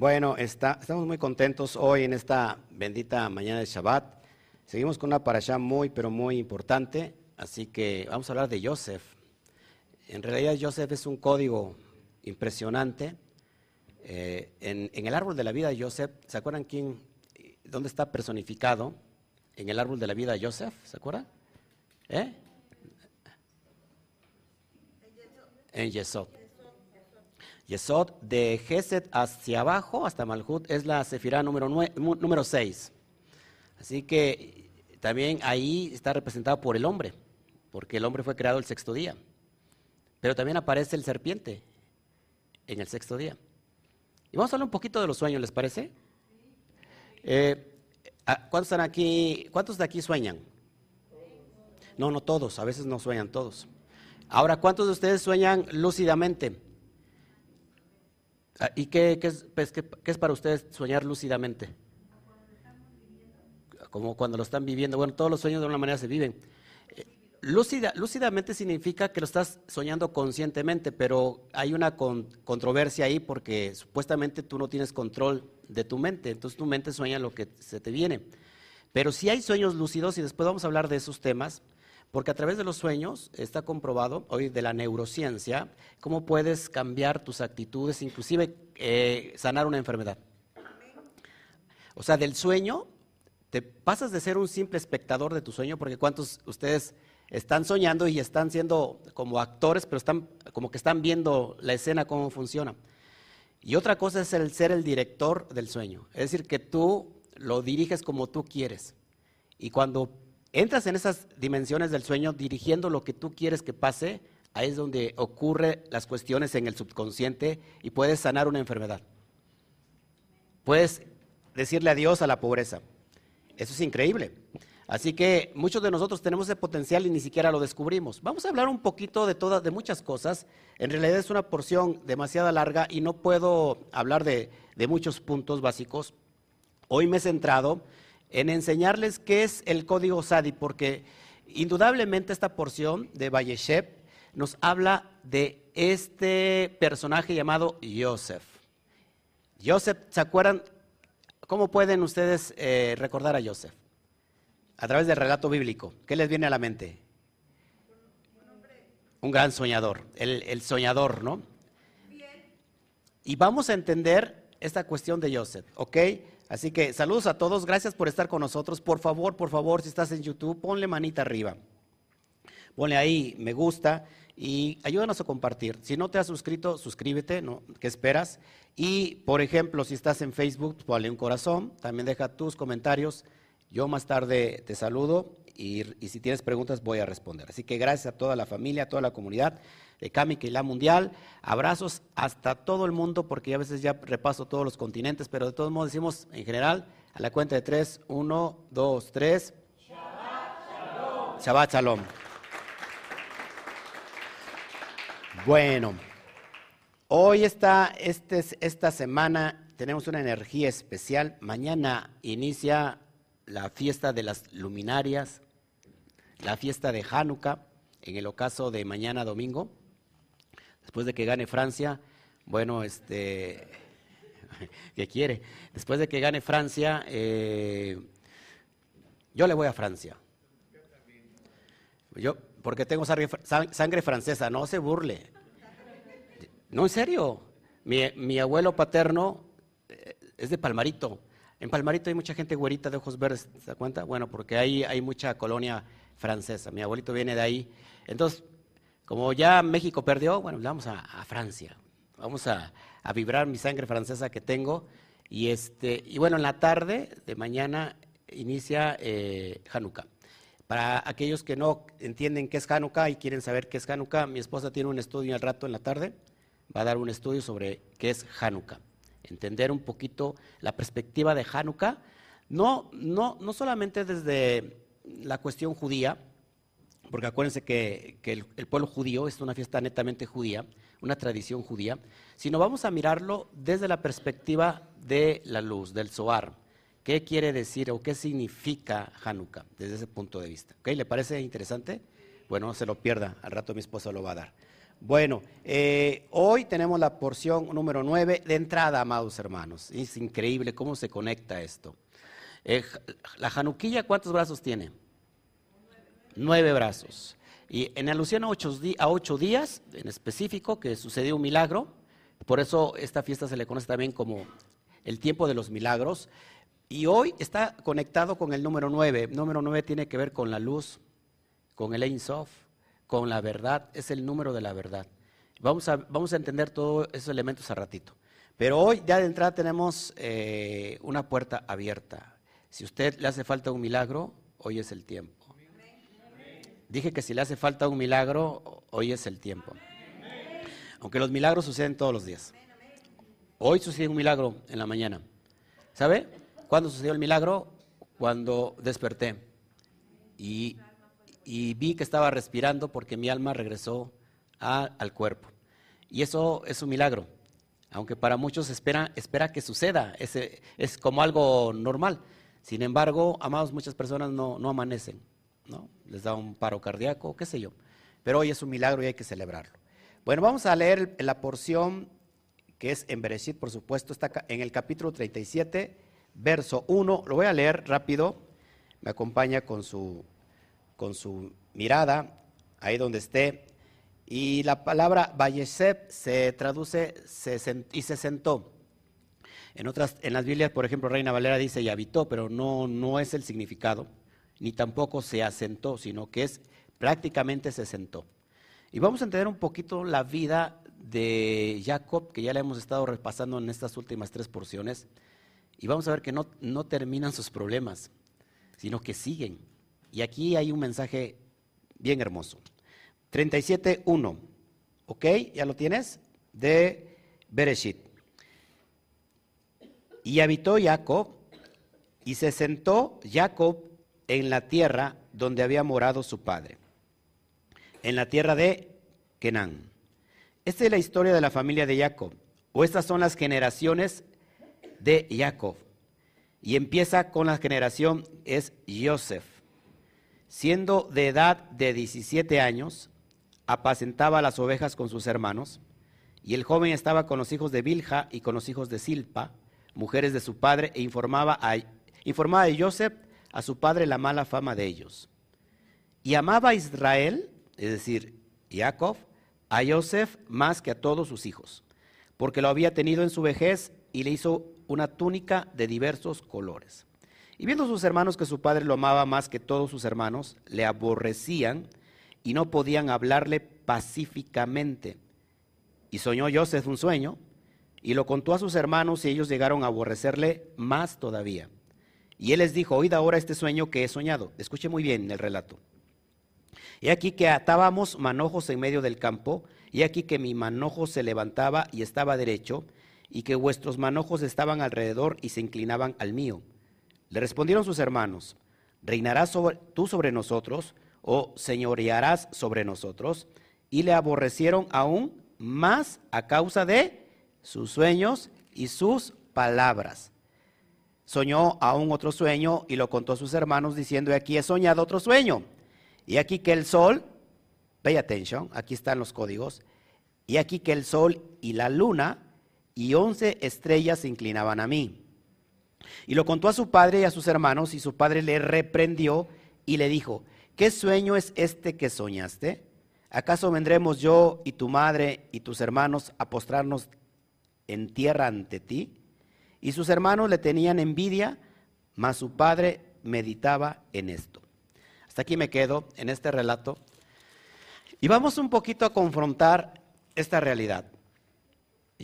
Bueno, estamos muy contentos hoy en esta bendita mañana de Shabbat. Seguimos con una parasha muy, pero muy importante. Así que vamos a hablar de Joseph. En realidad, Joseph es un código impresionante. Eh, en, el árbol de la vida de Joseph, ¿se acuerdan quién, dónde está personificado? En el árbol de la vida de Joseph, ¿se acuerdan? ¿Eh? En Yesod. Yesod, de Geset hacia abajo, hasta Malhut, es la Sefirá número, número 6. Así que también ahí está representado por el hombre, porque el hombre fue creado el sexto día. Pero también aparece el serpiente en el sexto día. Y vamos a hablar un poquito de los sueños, ¿les parece? Eh, ah, ¿Cuántos están aquí? ¿Cuántos de aquí sueñan? No, no todos, a veces no sueñan todos. Ahora, ¿cuántos de ustedes sueñan lúcidamente? Ah, ¿Y pues, qué, es, para ustedes soñar lúcidamente? Como cuando lo están viviendo. Bueno, todos los sueños de una manera se viven. Eh, lúcidamente significa que lo estás soñando conscientemente, pero hay una controversia ahí porque supuestamente tú no tienes control de tu mente, entonces tu mente sueña lo que se te viene. Pero si hay sueños lúcidos, y después vamos a hablar de esos temas, porque a través de los sueños está comprobado, hoy de la neurociencia, cómo puedes cambiar tus actitudes, inclusive eh, sanar una enfermedad. O sea, del sueño, te pasas de ser un simple espectador de tu sueño, porque cuántos ustedes están soñando y están siendo como actores, pero están como que están viendo la escena, cómo funciona. Y otra cosa es el ser el director del sueño, es decir, que tú lo diriges como tú quieres. Y cuando entras en esas dimensiones del sueño dirigiendo lo que tú quieres que pase, ahí es donde ocurren las cuestiones en el subconsciente y puedes sanar una enfermedad. Puedes decirle adiós a la pobreza. Eso es increíble. Así que muchos de nosotros tenemos ese potencial y ni siquiera lo descubrimos. Vamos a hablar un poquito de todas, de muchas cosas. En realidad es una porción demasiado larga y no puedo hablar de, de muchos puntos básicos. Hoy me he centrado en enseñarles qué es el código SADI, porque indudablemente esta porción de Valleshep nos habla de este personaje llamado Joseph. Joseph, ¿se acuerdan? ¿Cómo pueden ustedes eh, recordar a Joseph? A través del relato bíblico. ¿Qué les viene a la mente? Un gran soñador, el, el soñador, ¿no? Y vamos a entender esta cuestión de Joseph, ¿ok? Así que saludos a todos, gracias por estar con nosotros. Por favor, por favor, si estás en YouTube, ponle manita arriba. Ponle ahí me gusta y ayúdanos a compartir. Si no te has suscrito, suscríbete, ¿no? ¿Qué esperas? Y, por ejemplo, si estás en Facebook, ponle un corazón, también deja tus comentarios. Yo más tarde te saludo y, y si tienes preguntas voy a responder. Así que gracias a toda la familia, a toda la comunidad de y la Mundial. Abrazos hasta todo el mundo, porque a veces ya repaso todos los continentes, pero de todos modos decimos en general, a la cuenta de tres, uno, dos, tres. Shabbat Shalom. Shabbat Shalom. Bueno, hoy está, este, esta semana tenemos una energía especial. Mañana inicia la fiesta de las luminarias, la fiesta de Hanukkah, en el ocaso de mañana domingo después de que gane Francia, bueno, este, ¿qué quiere? Después de que gane Francia, eh, yo le voy a Francia. Yo, porque tengo sangre, francesa, no se burle. No, en serio. Mi, abuelo paterno eh, es de Palmarito. En Palmarito hay mucha gente güerita de ojos verdes, ¿se da cuenta? Bueno, porque ahí hay mucha colonia francesa. Mi abuelito viene de ahí. Entonces, como ya México perdió, bueno, vamos a, Francia. Vamos a, vibrar mi sangre francesa que tengo. Y, este, y bueno, en la tarde de mañana inicia eh, Hanukkah. Para aquellos que no entienden qué es Hanukkah y quieren saber qué es Hanukkah, mi esposa tiene un estudio al rato en la tarde. Va a dar un estudio sobre qué es Hanukkah. Entender un poquito la perspectiva de Hanukkah, no, no, no solamente desde la cuestión judía, porque acuérdense que, el, pueblo judío es una fiesta netamente judía, una tradición judía, sino vamos a mirarlo desde la perspectiva de la luz, del Zohar. ¿Qué quiere decir o qué significa Hanukkah desde ese punto de vista? ¿Okay? ¿Le parece interesante? Bueno, no se lo pierda, al rato mi esposa lo va a dar. Bueno, eh, hoy tenemos la porción número 9 de entrada, amados hermanos. Es increíble cómo se conecta esto. Eh, la januquilla, ¿cuántos brazos tiene? Nueve brazos. Y en alusión a ocho, días, en específico, que sucedió un milagro, por eso esta fiesta se le conoce también como el tiempo de los milagros. Y hoy está conectado con el número 9. Número 9 tiene que ver con la luz, con el Ein Sof, con la verdad. Es el número de la verdad. Vamos a, vamos a entender todos esos elementos a ratito. Pero hoy ya de entrada tenemos eh, una puerta abierta. Si usted le hace falta un milagro, hoy es el tiempo. Dije que si le hace falta un milagro, hoy es el tiempo. Aunque los milagros suceden todos los días. Hoy sucedió un milagro en la mañana. ¿Sabe? ¿Cuándo sucedió el milagro? Cuando desperté y, vi que estaba respirando porque mi alma regresó al cuerpo. Y eso es un milagro. Aunque para muchos espera, espera que suceda. Es, como algo normal. Sin embargo, amados, muchas personas no amanecen. ¿No? Les da un paro cardíaco, qué sé yo. Pero hoy es un milagro y hay que celebrarlo. Bueno, vamos a leer la porción que es en Bereshit, por supuesto, está en el capítulo 37, verso 1. Lo voy a leer rápido. Me acompaña con su, con su mirada, ahí donde esté. Y la palabra Vallesep se traduce y se sentó. En otras, en las Biblias, por ejemplo, Reina Valera dice y habitó, pero no, no es el significado, ni tampoco se asentó, sino que es prácticamente se sentó. Y vamos a entender un poquito la vida de Jacob, que ya la hemos estado repasando en estas últimas tres porciones, y vamos a ver que no, no terminan sus problemas, sino que siguen. Y aquí hay un mensaje bien hermoso. 37.1, ¿ok? ¿Ya lo tienes? De Bereshit. Y habitó Jacob, y se sentó Jacob en la tierra donde había morado su padre en la tierra de Kenán. Esta es la historia de la familia de Jacob, o estas son las generaciones de Jacob. Y empieza con la generación, es Joseph. Siendo de edad de 17 años, apacentaba las ovejas con sus hermanos, y el joven estaba con los hijos de Bilha y con los hijos de Silpa, mujeres de su padre, e informaba a, informaba Joseph a su padre la mala fama de ellos. Y amaba a Israel es decir, Jacob, a Joseph más que a todos sus hijos, porque lo había tenido en su vejez y le hizo una túnica de diversos colores. Y viendo sus hermanos que su padre lo amaba más que todos sus hermanos, le aborrecían y no podían hablarle pacíficamente. Y soñó Joseph un sueño y lo contó a sus hermanos y ellos llegaron a aborrecerle más todavía. Y él les dijo, oíd ahora este sueño que he soñado. Escuche muy bien el relato. He aquí que atábamos manojos en medio del campo, y aquí que mi manojo se levantaba y estaba derecho, y que vuestros manojos estaban alrededor y se inclinaban al mío. Le respondieron sus hermanos, ¿reinarás tú sobre nosotros o señorearás sobre nosotros? Y le aborrecieron aún más a causa de sus sueños y sus palabras. Soñó aún otro sueño y lo contó a sus hermanos diciendo, aquí he soñado otro sueño y aquí que el sol, pay attention, aquí están los códigos, y aquí que el sol y la luna y once estrellas se inclinaban a mí. Y lo contó a su padre y a sus hermanos, y su padre le reprendió y le dijo, ¿qué sueño es este que soñaste? ¿Acaso vendremos yo y tu madre y tus hermanos a postrarnos en tierra ante ti? Y sus hermanos le tenían envidia, mas su padre meditaba en esto aquí me quedo en este relato. Y vamos un poquito a confrontar esta realidad.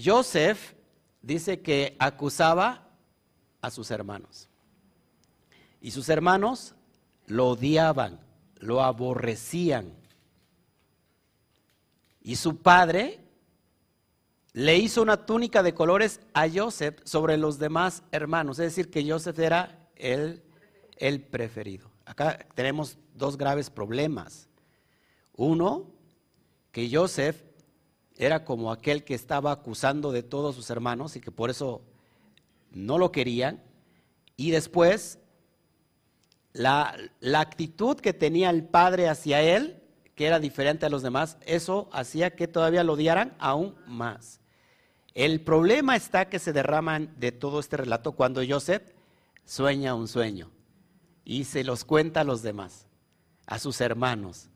Joseph dice que acusaba a sus hermanos. Y sus hermanos lo odiaban, lo aborrecían. Y su padre le hizo una túnica de colores a Joseph sobre los demás hermanos. Es decir, que Joseph era el, el preferido. Acá tenemos dos graves problemas. Uno, que Joseph era como aquel que estaba acusando de todos sus hermanos y que por eso no lo querían. Y después, la, actitud que tenía el padre hacia él, que era diferente a los demás, eso hacía que todavía lo odiaran aún más. El problema está que se derraman de todo este relato cuando Joseph sueña un sueño y se los cuenta a los demás, a sus hermanos.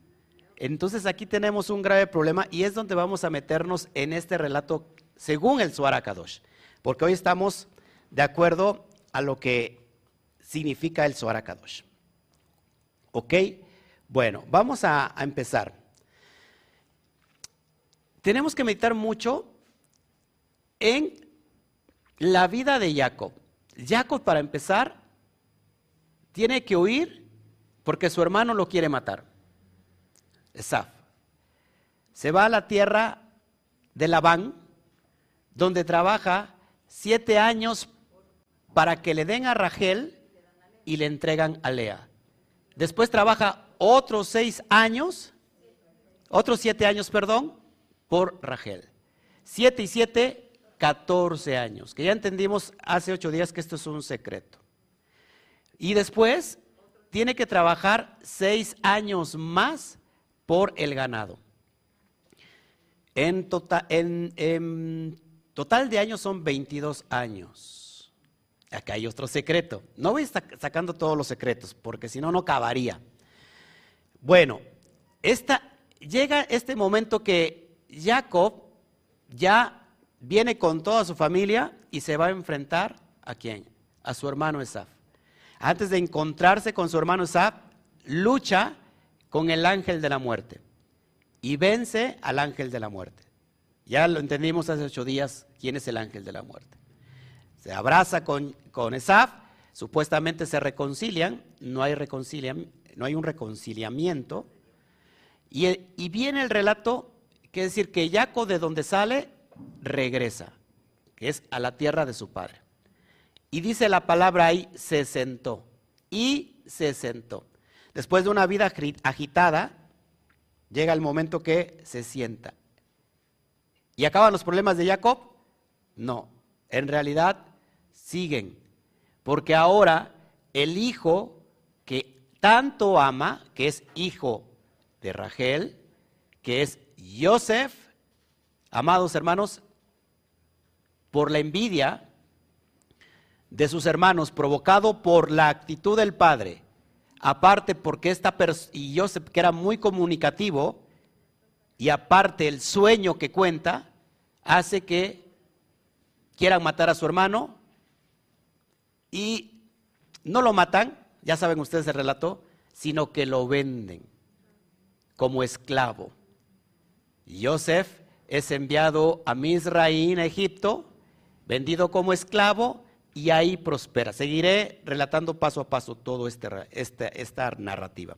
Entonces aquí tenemos un grave problema y es donde vamos a meternos en este relato según el Suara Kadosh, porque hoy estamos de acuerdo a lo que significa el Suara Kadosh. ¿Ok? Bueno, vamos a empezar. Tenemos que meditar mucho en la vida de Jacob. Jacob, para empezar, tiene que huir porque su hermano lo quiere matar. Esaf. Se va a la tierra de Labán, donde trabaja siete años para que le den a Rachel y le entregan a Lea. Después trabaja otros seis años, otros siete años, perdón, por Rachel. Siete y siete, catorce años, que ya entendimos hace ocho días que esto es un secreto. Y después tiene que trabajar seis años más por el ganado. En, total, en, total de años son 22 años. Acá hay otro secreto. No voy sacando todos los secretos, porque si no, no acabaría. Bueno, esta, llega este momento que Jacob ya viene con toda su familia y se va a enfrentar a quién? A su hermano Esaf. Antes de encontrarse con su hermano Esaf, lucha con el ángel de la muerte y vence al ángel de la muerte. Ya lo entendimos hace ocho días quién es el ángel de la muerte. Se abraza con, con Esaf, supuestamente se reconcilian, no hay, no hay un reconciliamiento. Y, y viene el relato, que decir, que Jacob de donde sale regresa, que es a la tierra de su padre. Y dice la palabra ahí, se sentó. Y se sentó. Después de una vida agitada, llega el momento que se sienta. ¿Y acaban los problemas de Jacob? No, en realidad siguen. Porque ahora el hijo que tanto ama, que es hijo de Rachel, que es Joseph, amados hermanos, por la envidia de sus hermanos, provocado por la actitud del padre, aparte porque esta y Joseph que era muy comunicativo, y aparte el sueño que cuenta, hace que quieran matar a su hermano y no lo matan, ya saben ustedes el relato, sino que lo venden como esclavo. Joseph es enviado a Misraín, a Egipto, vendido como esclavo y ahí prospera. Seguiré relatando paso a paso todo este, esta narrativa.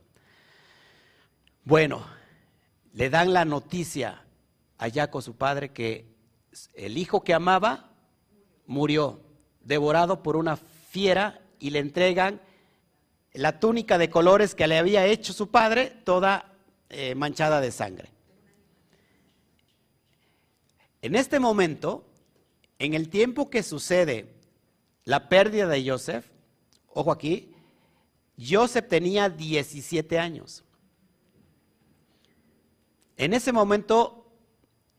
Bueno, le dan la noticia a Jacob, su padre, que el hijo que amaba murió, devorado por una fiera, y le entregan la túnica de colores que le había hecho su padre, toda eh, manchada de sangre. En este momento, en el tiempo que sucede la pérdida de Joseph, ojo aquí, Joseph tenía 17 años. En ese momento,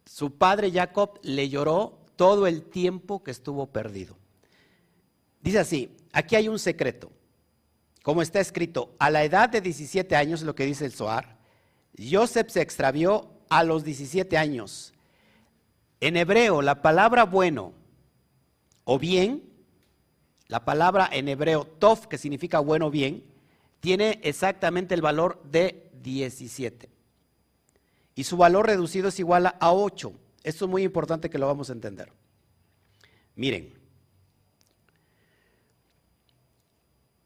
su padre Jacob le lloró todo el tiempo que estuvo perdido. Dice así, aquí hay un secreto. Como está escrito, a la edad de 17 años, lo que dice el Zohar, Joseph se extravió a los 17 años. En hebreo, la palabra bueno o bien la palabra en hebreo tov, que significa bueno o bien, tiene exactamente el valor de 17. Y su valor reducido es igual a 8. Esto es muy importante que lo vamos a entender. Miren,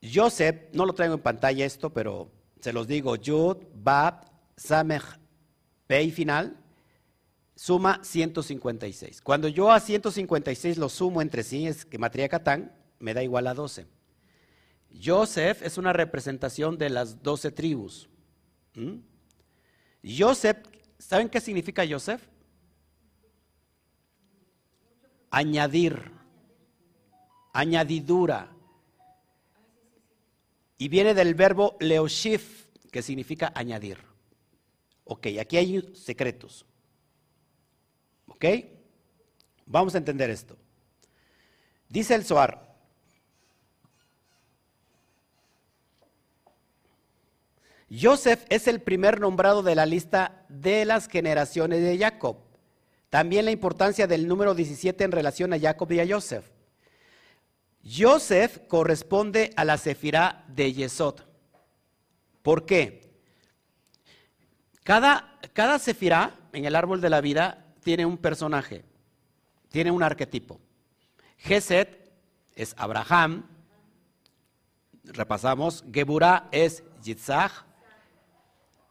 Joseph, no lo traigo en pantalla esto, pero se los digo, Yud, Bab, Samech, Pei final, suma 156. Cuando yo a 156 lo sumo entre sí, es que Matria Catán, me da igual a 12. Joseph es una representación de las 12 tribus. ¿Mm? Joseph, ¿saben qué significa Joseph? Añadir, añadidura. Y viene del verbo leoshif, que significa añadir. Ok, aquí hay secretos. ¿Ok? Vamos a entender esto. Dice el Zohar. Joseph es el primer nombrado de la lista de las generaciones de Jacob. También la importancia del número 17 en relación a Jacob y a Joseph. Joseph corresponde a la Sefirá de Yesod. ¿Por qué? Cada, cada Sefirá en el árbol de la vida tiene un personaje, tiene un arquetipo. Geset es Abraham, repasamos, Geburah es Yitzhak,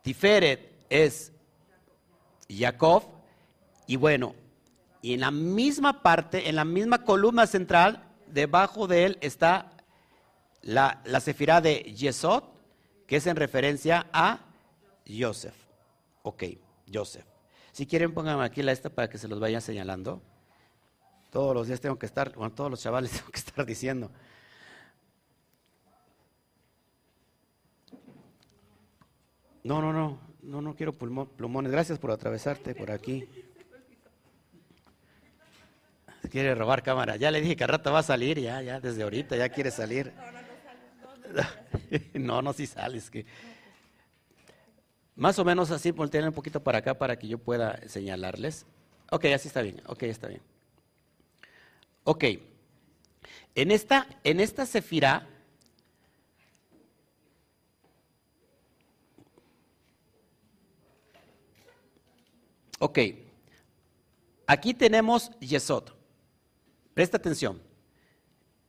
Tiferet es Jacob, y bueno, y en la misma parte, en la misma columna central, debajo de él está la, la sefirá de Yesod, que es en referencia a Joseph. Ok, Joseph. Si quieren, pónganme aquí la esta para que se los vaya señalando. Todos los días tengo que estar, bueno, todos los chavales tengo que estar diciendo. No, no, no, no, no quiero plumones. Gracias por atravesarte por aquí. Quiere robar cámara. Ya le dije que al rato va a salir, ya, ya, desde ahorita, ya quiere salir. No, no, si sales. Que... Más o menos así, volteen un poquito para acá para que yo pueda señalarles. Ok, así está bien, ok, está bien. Ok, en esta, en esta sefirá, ok, aquí tenemos Yesod. Presta atención.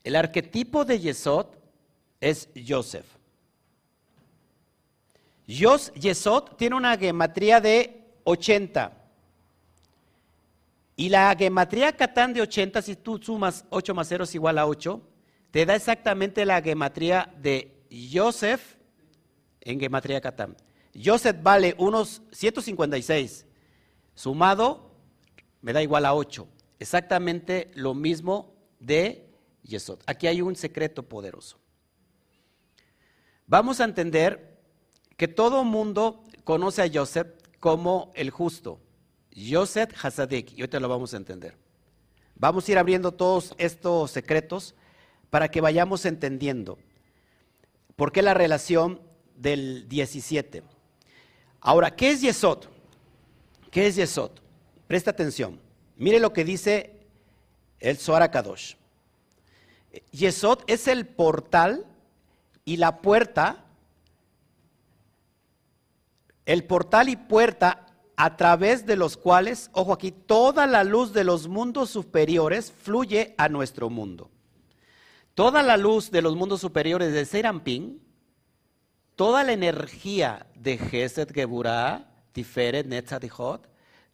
El arquetipo de Yesod es Joseph. Yesod tiene una gematría de 80. Y la gematría Catán de 80, si tú sumas 8 más 0 es igual a 8, te da exactamente la gematría de Joseph en gematría Catán. Joseph vale unos 156. Sumado me da igual a 8 exactamente lo mismo de Yesod. Aquí hay un secreto poderoso. Vamos a entender que todo mundo conoce a Joseph como el justo. Joseph Hasadik, y ahorita lo vamos a entender. Vamos a ir abriendo todos estos secretos para que vayamos entendiendo por qué la relación del 17. Ahora, ¿qué es Yesod? ¿Qué es Yesod? Presta atención. Mire lo que dice el Zohar Kadosh. Yesod es el portal y la puerta, el portal y puerta a través de los cuales, ojo aquí, toda la luz de los mundos superiores fluye a nuestro mundo. Toda la luz de los mundos superiores de Serampín, toda la energía de Gesed, Geburah, Tiferet, Netzadihot,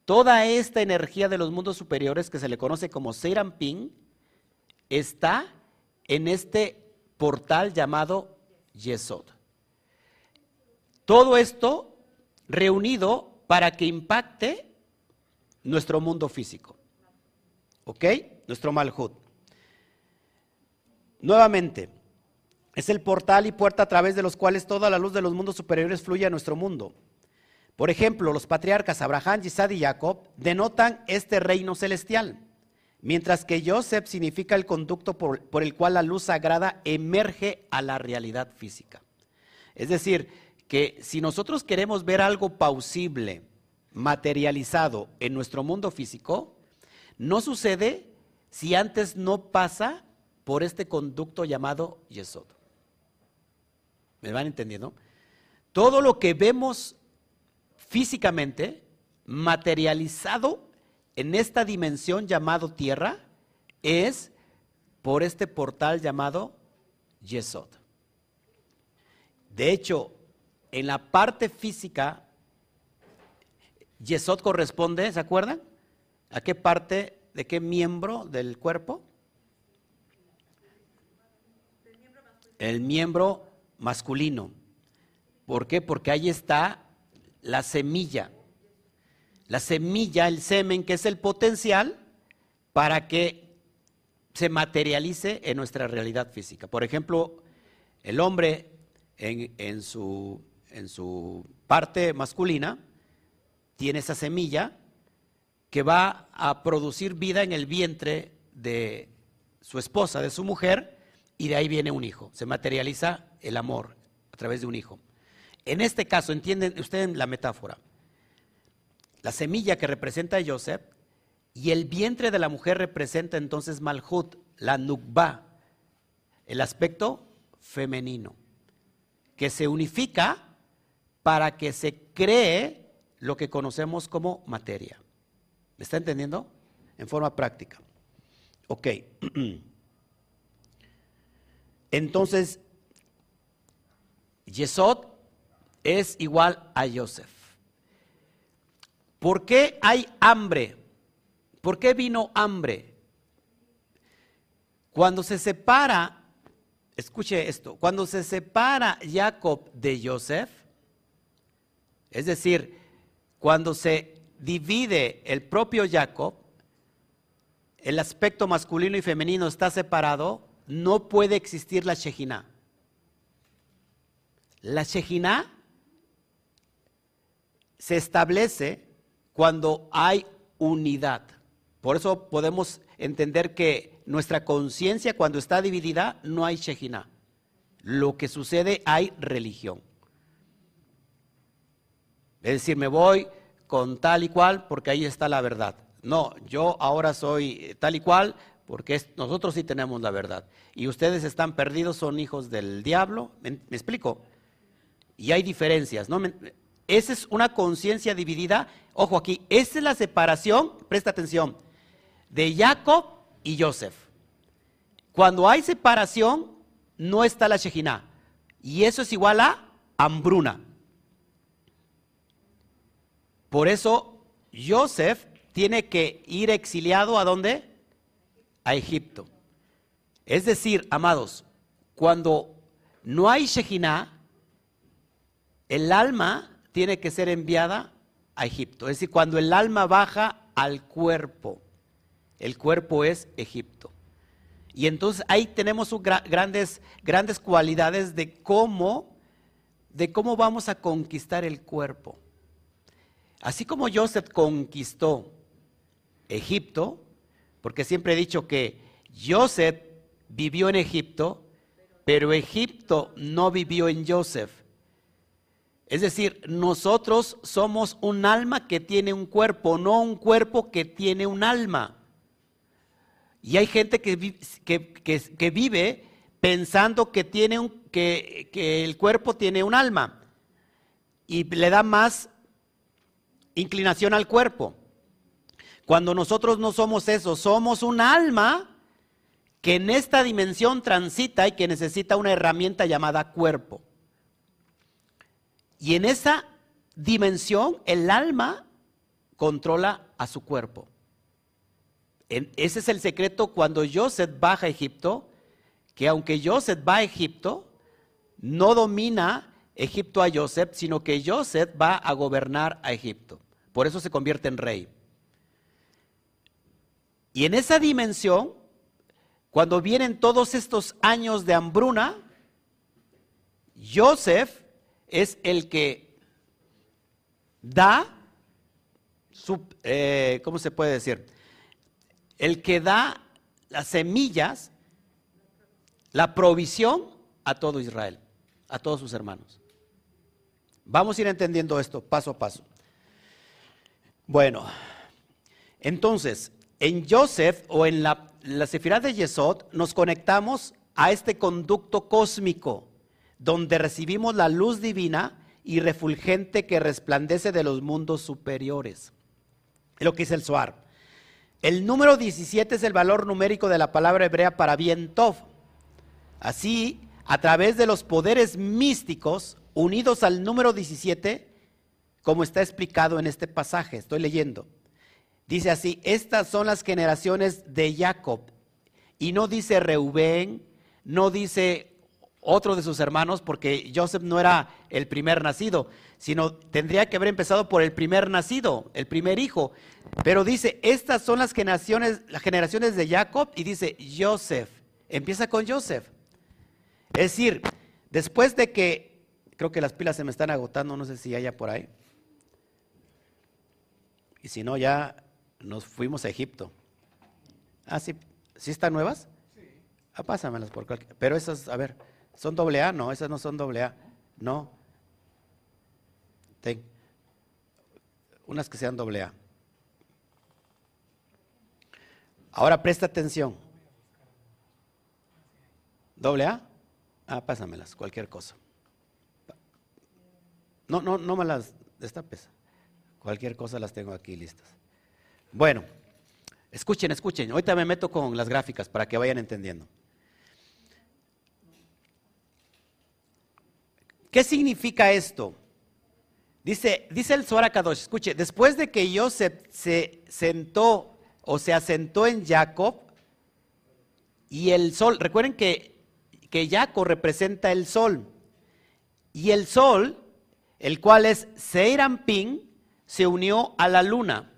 Toda esta energía de los mundos superiores que se le conoce como Serampín está en este portal llamado Yesod. Todo esto reunido para que impacte nuestro mundo físico. ¿Ok? Nuestro Malhut. Nuevamente, es el portal y puerta a través de los cuales toda la luz de los mundos superiores fluye a nuestro mundo. Por ejemplo, los patriarcas Abraham, Isaac y Jacob denotan este reino celestial, mientras que Joseph significa el conducto por, el cual la luz sagrada emerge a la realidad física. Es decir, que si nosotros queremos ver algo pausible, materializado en nuestro mundo físico, no sucede si antes no pasa por este conducto llamado Yesod. ¿Me van entendiendo? Todo lo que vemos físicamente, materializado en esta dimensión llamado tierra, es por este portal llamado Yesod. De hecho, en la parte física, Yesod corresponde, ¿se acuerdan? ¿A qué parte, de qué miembro del cuerpo? El miembro masculino. ¿Por qué? Porque ahí está la semilla. La semilla, el semen, que es el potencial para que se materialice en nuestra realidad física. Por ejemplo, el hombre en, su, en su parte masculina tiene esa semilla que va a producir vida en el vientre de su esposa, de su mujer, y de ahí viene un hijo. Se materializa el amor a través de un hijo. En este caso, entienden ustedes la metáfora. La semilla que representa a Joseph y el vientre de la mujer representa entonces Malhut, la Nukba, el aspecto femenino, que se unifica para que se cree lo que conocemos como materia. ¿Me está entendiendo? En forma práctica. Ok. Entonces, Yesod es igual a Joseph. ¿Por qué hay hambre? ¿Por qué vino hambre? Cuando se separa, escuche esto, cuando se separa Jacob de Joseph, es decir, cuando se divide el propio Jacob, el aspecto masculino y femenino está separado, no puede existir la Shejina. La Shejina se establece cuando hay unidad. Por eso podemos entender que nuestra conciencia cuando está dividida no hay Shejina. Lo que sucede hay religión. Es decir, me voy con tal y cual porque ahí está la verdad. No, yo ahora soy tal y cual porque nosotros sí tenemos la verdad. Y ustedes están perdidos, son hijos del diablo. ¿Me, explico? Y hay diferencias, ¿no? esa es una conciencia dividida. Ojo aquí, esa es la separación, presta atención, de Jacob y Joseph. Cuando hay separación, no está la Shejina. Y eso es igual a hambruna. Por eso Joseph tiene que ir exiliado a dónde? A Egipto. Es decir, amados, cuando no hay Shejina, el alma tiene que ser enviada a Egipto. Es decir, cuando el alma baja al cuerpo, el cuerpo es Egipto. Y entonces ahí tenemos grandes, grandes cualidades de cómo, de cómo vamos a conquistar el cuerpo. Así como Joseph conquistó Egipto, porque siempre he dicho que Joseph vivió en Egipto, pero Egipto no vivió en Joseph. Es decir, nosotros somos un alma que tiene un cuerpo, no un cuerpo que tiene un alma. Y hay gente que, que, vive pensando que, tiene un, que, que el cuerpo tiene un alma y le da más inclinación al cuerpo. Cuando nosotros no somos eso, somos un alma que en esta dimensión transita y que necesita una herramienta llamada cuerpo. Y en esa dimensión el alma controla a su cuerpo. ese es el secreto cuando Joseph baja a Egipto, que aunque Joseph va a Egipto, no domina Egipto a Joseph, sino que Joseph va a gobernar a Egipto. Por eso se convierte en rey. Y en esa dimensión, cuando vienen todos estos años de hambruna, Joseph es el que da, su, eh, ¿cómo se puede decir? El que da las semillas, la provisión a todo Israel, a todos sus hermanos. Vamos a ir entendiendo esto paso a paso. Bueno, entonces, en Joseph o en la, la de Yesod nos conectamos a este conducto cósmico donde recibimos la luz divina y refulgente que resplandece de los mundos superiores. Es lo que dice el Suar. El número 17 es el valor numérico de la palabra hebrea para bien tov. Así, a través de los poderes místicos unidos al número 17, como está explicado en este pasaje. Estoy leyendo. Dice así, estas son las generaciones de Jacob. Y no dice Reubén, no dice otro de sus hermanos, porque Joseph no era el primer nacido, sino tendría que haber empezado por el primer nacido, el primer hijo. Pero dice, estas son las generaciones, las generaciones de Jacob, y dice Joseph. Empieza con Joseph. Es decir, después de que, creo que las pilas se me están agotando, no sé si haya por ahí. Y si no, ya nos fuimos a Egipto. Ah, sí, ¿sí están nuevas? Sí. Ah, pásamelas por cualquier. Pero esas, a ver, ¿son doble A? No, esas no son doble A. No. Ten. Unas que sean doble A. Ahora presta atención. ¿Doble A? Ah, pásamelas, cualquier cosa. No, no, no me las destapes. Cualquier cosa las tengo aquí listas. Bueno, escuchen, escuchen. Ahorita me meto con las gráficas para que vayan entendiendo. ¿Qué significa esto? Dice, dice el Zohar Kadosh, escuche, después de que Joseph se sentó o se asentó en Jacob y el sol, recuerden que, que Jacob representa el sol y el sol, el cual es Seirampin, se unió a la luna.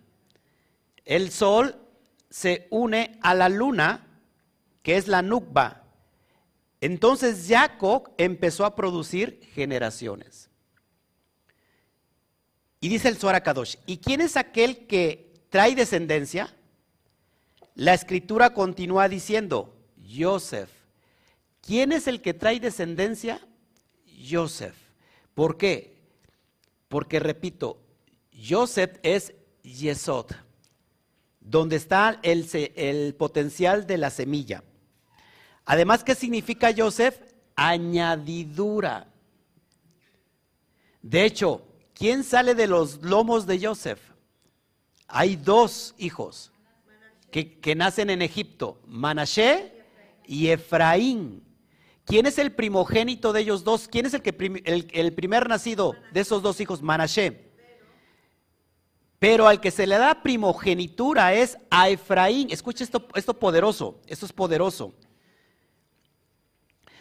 El sol se une a la luna, que es la Nukba. Entonces Jacob empezó a producir generaciones. Y dice el Zohar Kadosh, ¿y quién es aquel que trae descendencia? La escritura continúa diciendo, Joseph. ¿Quién es el que trae descendencia? Joseph. ¿Por qué? Porque, repito, Joseph es Yesod, donde está el, potencial de la semilla. Además, ¿qué significa Joseph? Añadidura. De hecho, ¿quién sale de los lomos de Joseph? Hay dos hijos que, nacen en Egipto, Manashe y Efraín. ¿Quién es el primogénito de ellos dos? ¿Quién es el, que el, primer nacido de esos dos hijos? Manashe. Pero al que se le da primogenitura es a Efraín. Escucha esto, esto poderoso, esto es poderoso.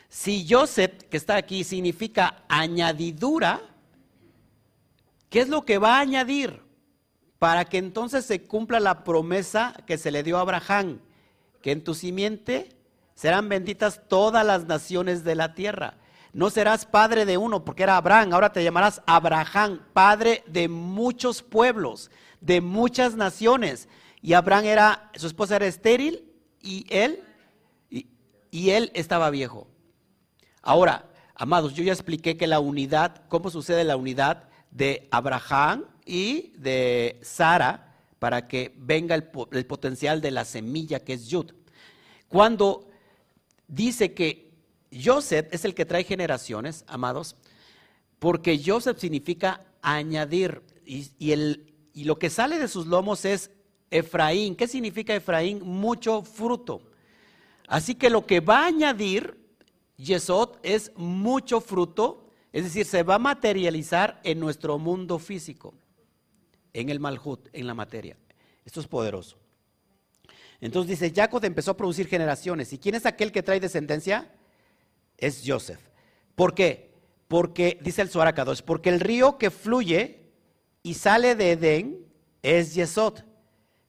Si Joseph, que está aquí, significa añadidura, ¿qué es lo que va a añadir? Para que entonces se cumpla la promesa que se le dio a Abraham, que en tu simiente serán benditas todas las naciones de la tierra. No serás padre de uno, porque era Abraham, ahora te llamarás Abraham, padre de muchos pueblos, de muchas naciones. Y Abraham era, su esposa era estéril y él, y él estaba viejo. Ahora, amados, yo ya expliqué que la unidad, cómo sucede la unidad de Abraham y de Sara para que venga el, potencial de la semilla que es Yud. Cuando dice que Joseph es el que trae generaciones, amados, porque Joseph significa añadir y, y lo que sale de sus lomos es Efraín. ¿Qué significa Efraín? Mucho fruto. Así que lo que va a añadir Yesod es mucho fruto, es decir, se va a materializar en nuestro mundo físico, en el Malhut, en la materia. Esto es poderoso. Entonces dice, Jacob empezó a producir generaciones. ¿Y quién es aquel que trae descendencia? Es Joseph. ¿Por qué? Porque, dice el Suara porque el río que fluye y sale de Edén es Yesod,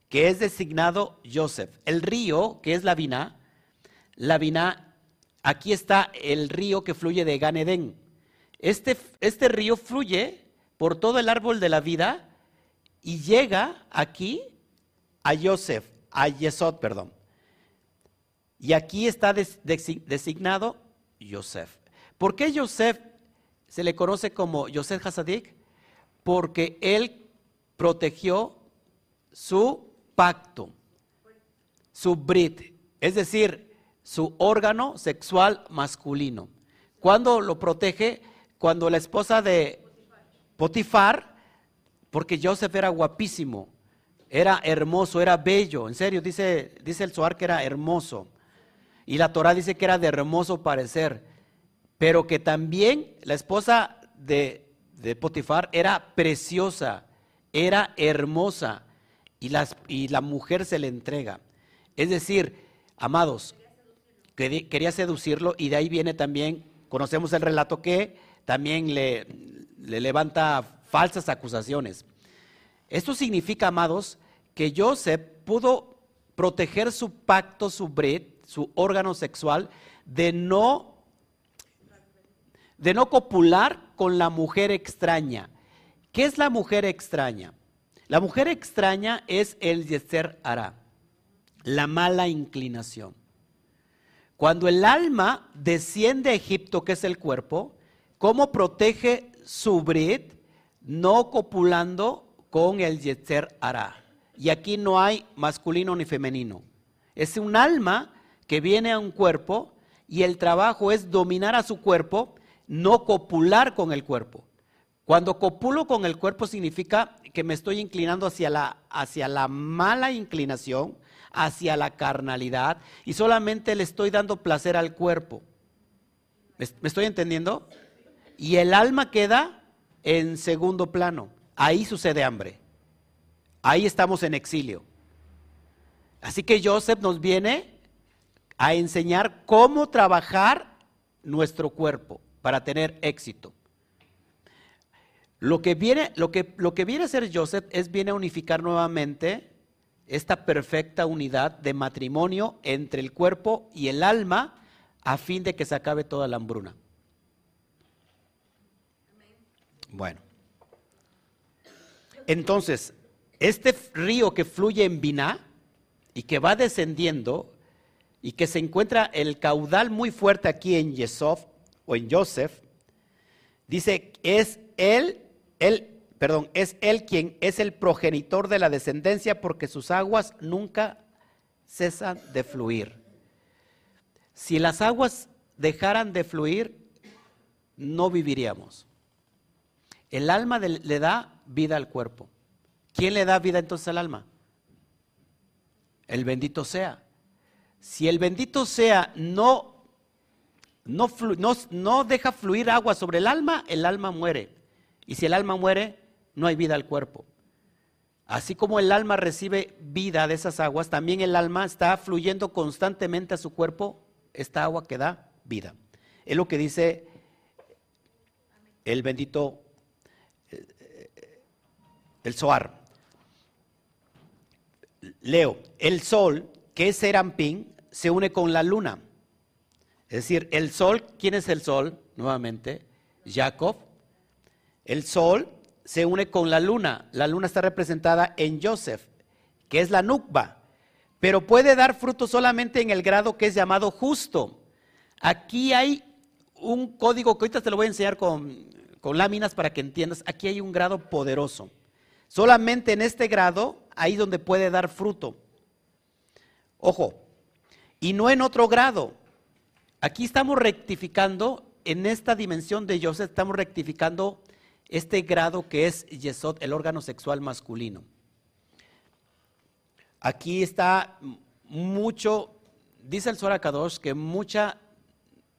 que es designado Joseph. El río, que es la vina, la vina Aquí está el río que fluye de Ganedén. Este, este río fluye por todo el árbol de la vida y llega aquí a Joseph, a Yesod, perdón. Y aquí está designado Joseph. ¿Por qué Joseph se le conoce como Joseph Hasadik? Porque él protegió su pacto, su brit. Es decir, su órgano sexual masculino. ¿Cuándo lo protege? Cuando la esposa de Potifar, porque Joseph era guapísimo, era hermoso, era bello, en serio, dice, dice el Zohar que era hermoso. Y la Torah dice que era de hermoso parecer, pero que también la esposa de, de Potifar era preciosa, era hermosa, y, las, y la mujer se le entrega. Es decir, amados, quería seducirlo y de ahí viene también, conocemos el relato que también le, levanta falsas acusaciones. Esto significa, amados, que Joseph pudo proteger su pacto, su bret, su órgano sexual, de no, de no copular con la mujer extraña. ¿Qué es la mujer extraña? La mujer extraña es el yeser hará, la mala inclinación. Cuando el alma desciende a Egipto, que es el cuerpo, ¿cómo protege su brit? No copulando con el yeser hará. Y aquí no hay masculino ni femenino. Es un alma que viene a un cuerpo y el trabajo es dominar a su cuerpo, no copular con el cuerpo. Cuando copulo con el cuerpo significa que me estoy inclinando hacia la, hacia la mala inclinación, hacia la carnalidad, y solamente le estoy dando placer al cuerpo. ¿Me estoy entendiendo? Y el alma queda en segundo plano. Ahí sucede hambre. Ahí estamos en exilio. Así que Joseph nos viene a enseñar cómo trabajar nuestro cuerpo para tener éxito. Lo que viene, lo que, lo que viene a hacer Joseph es viene a unificar nuevamente esta perfecta unidad de matrimonio entre el cuerpo y el alma a fin de que se acabe toda la hambruna. Bueno. Entonces, este río que fluye en Biná y que va descendiendo y que se encuentra el caudal muy fuerte aquí en Yesov o en Joseph, dice, es él él, perdón, es él quien es el progenitor de la descendencia porque sus aguas nunca cesan de fluir. Si las aguas dejaran de fluir, no viviríamos. El alma le da vida al cuerpo. ¿Quién le da vida entonces al alma? El bendito sea. Si el bendito sea no, no, deja fluir agua sobre el alma, el alma muere. Y si el alma muere, no hay vida al cuerpo. Así como el alma recibe vida de esas aguas, también el alma está fluyendo constantemente a su cuerpo esta agua que da vida. Es lo que dice el bendito, eh, el Soar. Leo, el sol, que es Serampín, se une con la luna. Es decir, el sol, ¿quién es el sol? Nuevamente, Jacob, el sol se une con la luna. La luna está representada en Joseph, que es la nukba, pero puede dar fruto solamente en el grado que es llamado justo. Aquí hay un código que ahorita te lo voy a enseñar con, con láminas para que entiendas. Aquí hay un grado poderoso. Solamente en este grado, ahí donde puede dar fruto. Ojo, y no en otro grado. Aquí estamos rectificando, en esta dimensión de Joseph, estamos rectificando este grado que es Yesod, el órgano sexual masculino. Aquí está mucho, dice el Zohar Kadosh, que mucha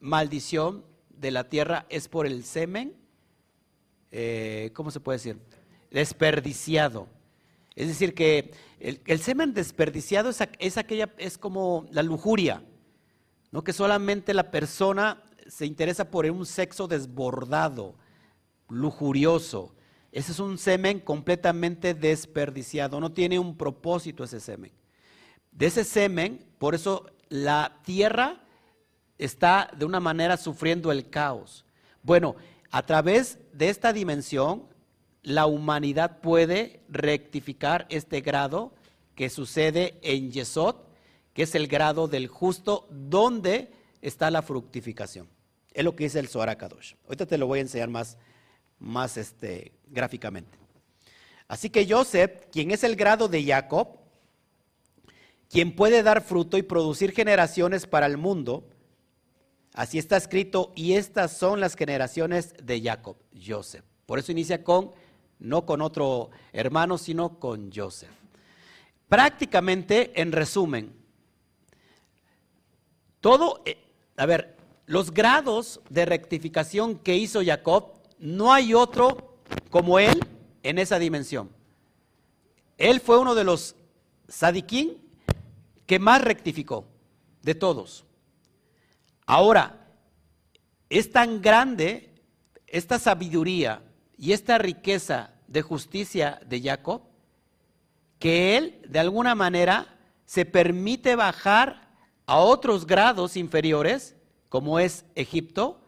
maldición de la tierra es por el semen, eh, ¿cómo se puede decir? Desperdiciado. Es decir, que el, semen desperdiciado es, es, aquella, es como la lujuria, ¿no? que solamente la persona se interesa por un sexo desbordado, lujurioso. Ese es un semen completamente desperdiciado, no tiene un propósito ese semen. De ese semen, por eso la tierra está de una manera sufriendo el caos. Bueno, a través de esta dimensión, la humanidad puede rectificar este grado que sucede en Yesod, que es el grado del justo, donde está la fructificación. Es lo que dice el Zohar Kadosh. Ahorita te lo voy a enseñar más más este, gráficamente. Así que Joseph, quien es el grado de Jacob, quien puede dar fruto y producir generaciones para el mundo, así está escrito, y estas son las generaciones de Jacob, Joseph. Por eso inicia con, no con otro hermano, sino con Joseph. Prácticamente, en resumen, todo, eh, a ver, los grados de rectificación que hizo Jacob no hay otro como él en esa dimensión. Él fue uno de los sadiquín que más rectificó de todos. Ahora, es tan grande esta sabiduría y esta riqueza de justicia de Jacob que él de alguna manera se permite bajar a otros grados inferiores, como es Egipto,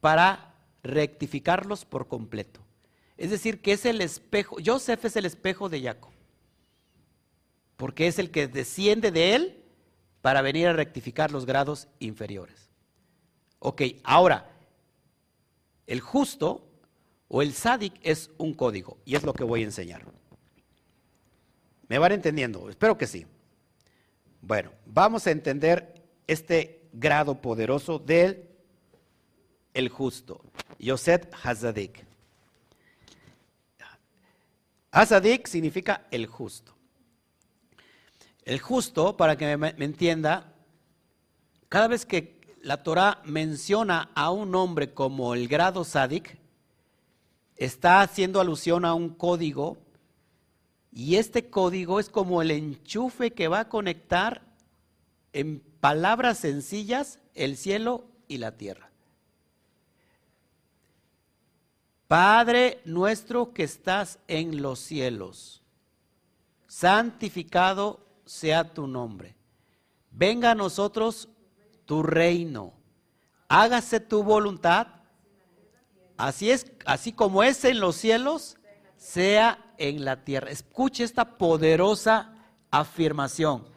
para rectificarlos por completo. Es decir, que es el espejo, Joseph es el espejo de Jacob. porque es el que desciende de él para venir a rectificar los grados inferiores. Ok, ahora, el justo o el sádic es un código y es lo que voy a enseñar. ¿Me van entendiendo? Espero que sí. Bueno, vamos a entender este grado poderoso del el justo, Yosef Hazadik. Hazadik significa el justo. El justo, para que me, me entienda, cada vez que la Torah menciona a un hombre como el grado sadik, está haciendo alusión a un código y este código es como el enchufe que va a conectar en palabras sencillas el cielo y la tierra. Padre nuestro que estás en los cielos, santificado sea tu nombre. Venga a nosotros tu reino. Hágase tu voluntad. Así es, así como es en los cielos, sea en la tierra. Escuche esta poderosa afirmación.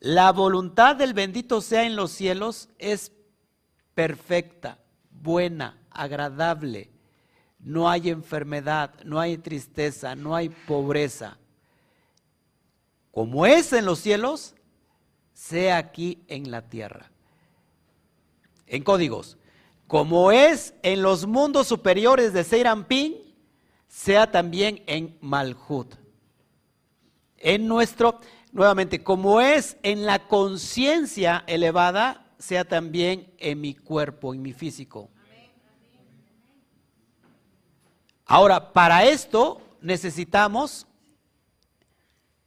La voluntad del bendito sea en los cielos es perfecta, buena, agradable. No hay enfermedad, no hay tristeza, no hay pobreza. Como es en los cielos, sea aquí en la tierra. En códigos. Como es en los mundos superiores de Seirampín, sea también en Malhut. En nuestro, nuevamente, como es en la conciencia elevada, sea también en mi cuerpo, en mi físico. Ahora, para esto necesitamos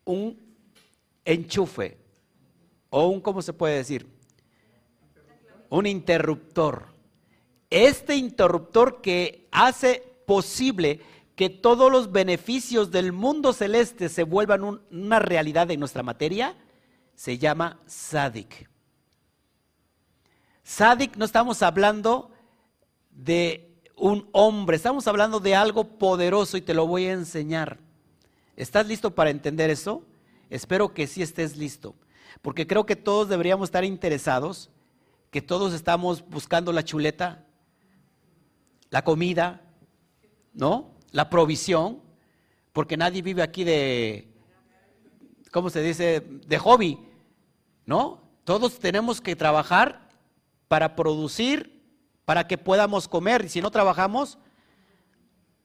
un enchufe o un, ¿cómo se puede decir? Un interruptor. Este interruptor que hace posible que todos los beneficios del mundo celeste se vuelvan una realidad en nuestra materia, se llama Sadik. Sadik no estamos hablando de un hombre, estamos hablando de algo poderoso y te lo voy a enseñar. ¿Estás listo para entender eso? Espero que sí estés listo, porque creo que todos deberíamos estar interesados, que todos estamos buscando la chuleta, la comida, ¿no? la provisión, porque nadie vive aquí de, ¿cómo se dice?, de hobby, ¿no? Todos tenemos que trabajar para producir, para que podamos comer, y si no trabajamos,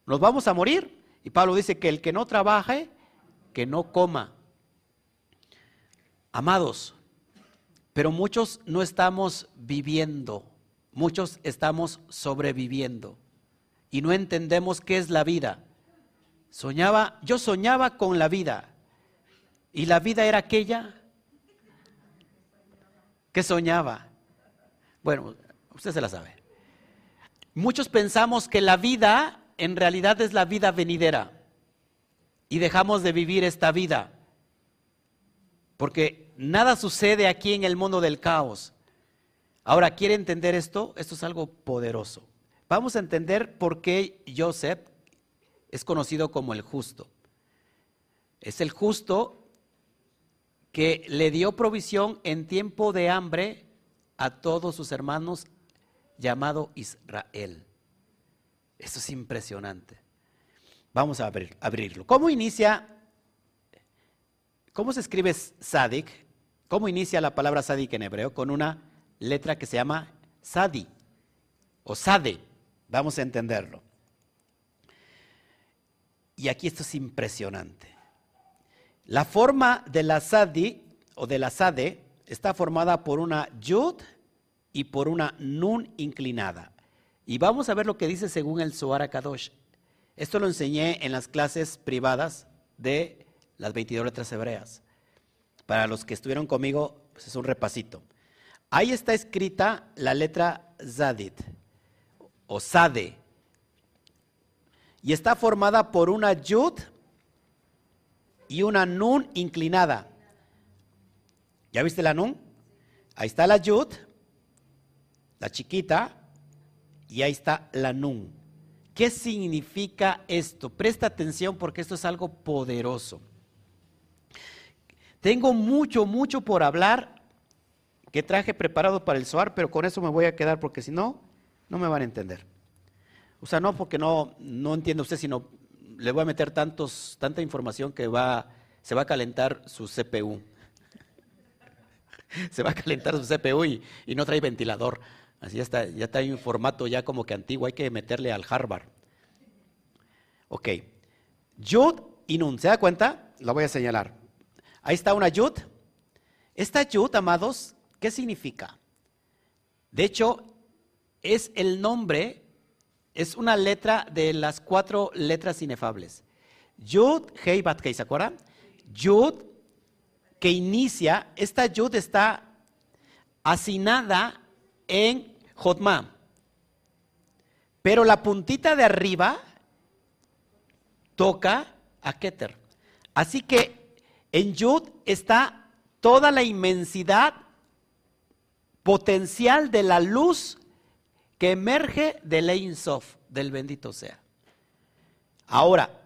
nos vamos a morir. Y Pablo dice que el que no trabaje, que no coma. Amados, pero muchos no estamos viviendo, muchos estamos sobreviviendo y no entendemos qué es la vida. Soñaba, yo soñaba con la vida. Y la vida era aquella que soñaba. Bueno, usted se la sabe. Muchos pensamos que la vida en realidad es la vida venidera y dejamos de vivir esta vida. Porque nada sucede aquí en el mundo del caos. Ahora, ¿quiere entender esto? Esto es algo poderoso. Vamos a entender por qué Joseph es conocido como el justo. Es el justo que le dio provisión en tiempo de hambre a todos sus hermanos llamado Israel. Eso es impresionante. Vamos a abrirlo. ¿Cómo inicia? ¿Cómo se escribe Sadik? ¿Cómo inicia la palabra Sadik en hebreo? Con una letra que se llama Sadi o Sade. Vamos a entenderlo. Y aquí esto es impresionante. La forma de la sadi o de la sade está formada por una yud y por una nun inclinada. Y vamos a ver lo que dice según el Zohar Kadosh. Esto lo enseñé en las clases privadas de las 22 letras hebreas. Para los que estuvieron conmigo, pues es un repasito. Ahí está escrita la letra Zadit o Sade. Y está formada por una Yud y una Nun inclinada. ¿Ya viste la Nun? Ahí está la Yud, la chiquita, y ahí está la Nun. ¿Qué significa esto? Presta atención porque esto es algo poderoso. Tengo mucho, mucho por hablar que traje preparado para el SOAR, pero con eso me voy a quedar porque si no, no me van a entender. O sea, no porque no, no entiende usted, sino le voy a meter tantos, tanta información que va, se va a calentar su CPU. se va a calentar su CPU y, no trae ventilador. Así ya está, ya está en un formato ya como que antiguo, hay que meterle al Harvard. Ok. Yud y Nun, ¿se da cuenta? La voy a señalar. Ahí está una Yud. Esta Yud, amados, ¿qué significa? De hecho, es el nombre, es una letra de las cuatro letras inefables. Yud, Hei, ¿se acuerdan? Yud, que inicia, esta Yud está asignada en Jotma. Pero la puntita de arriba toca a Keter. Así que en Yud está toda la inmensidad potencial de la luz que emerge del Ein Sof, del bendito sea. Ahora,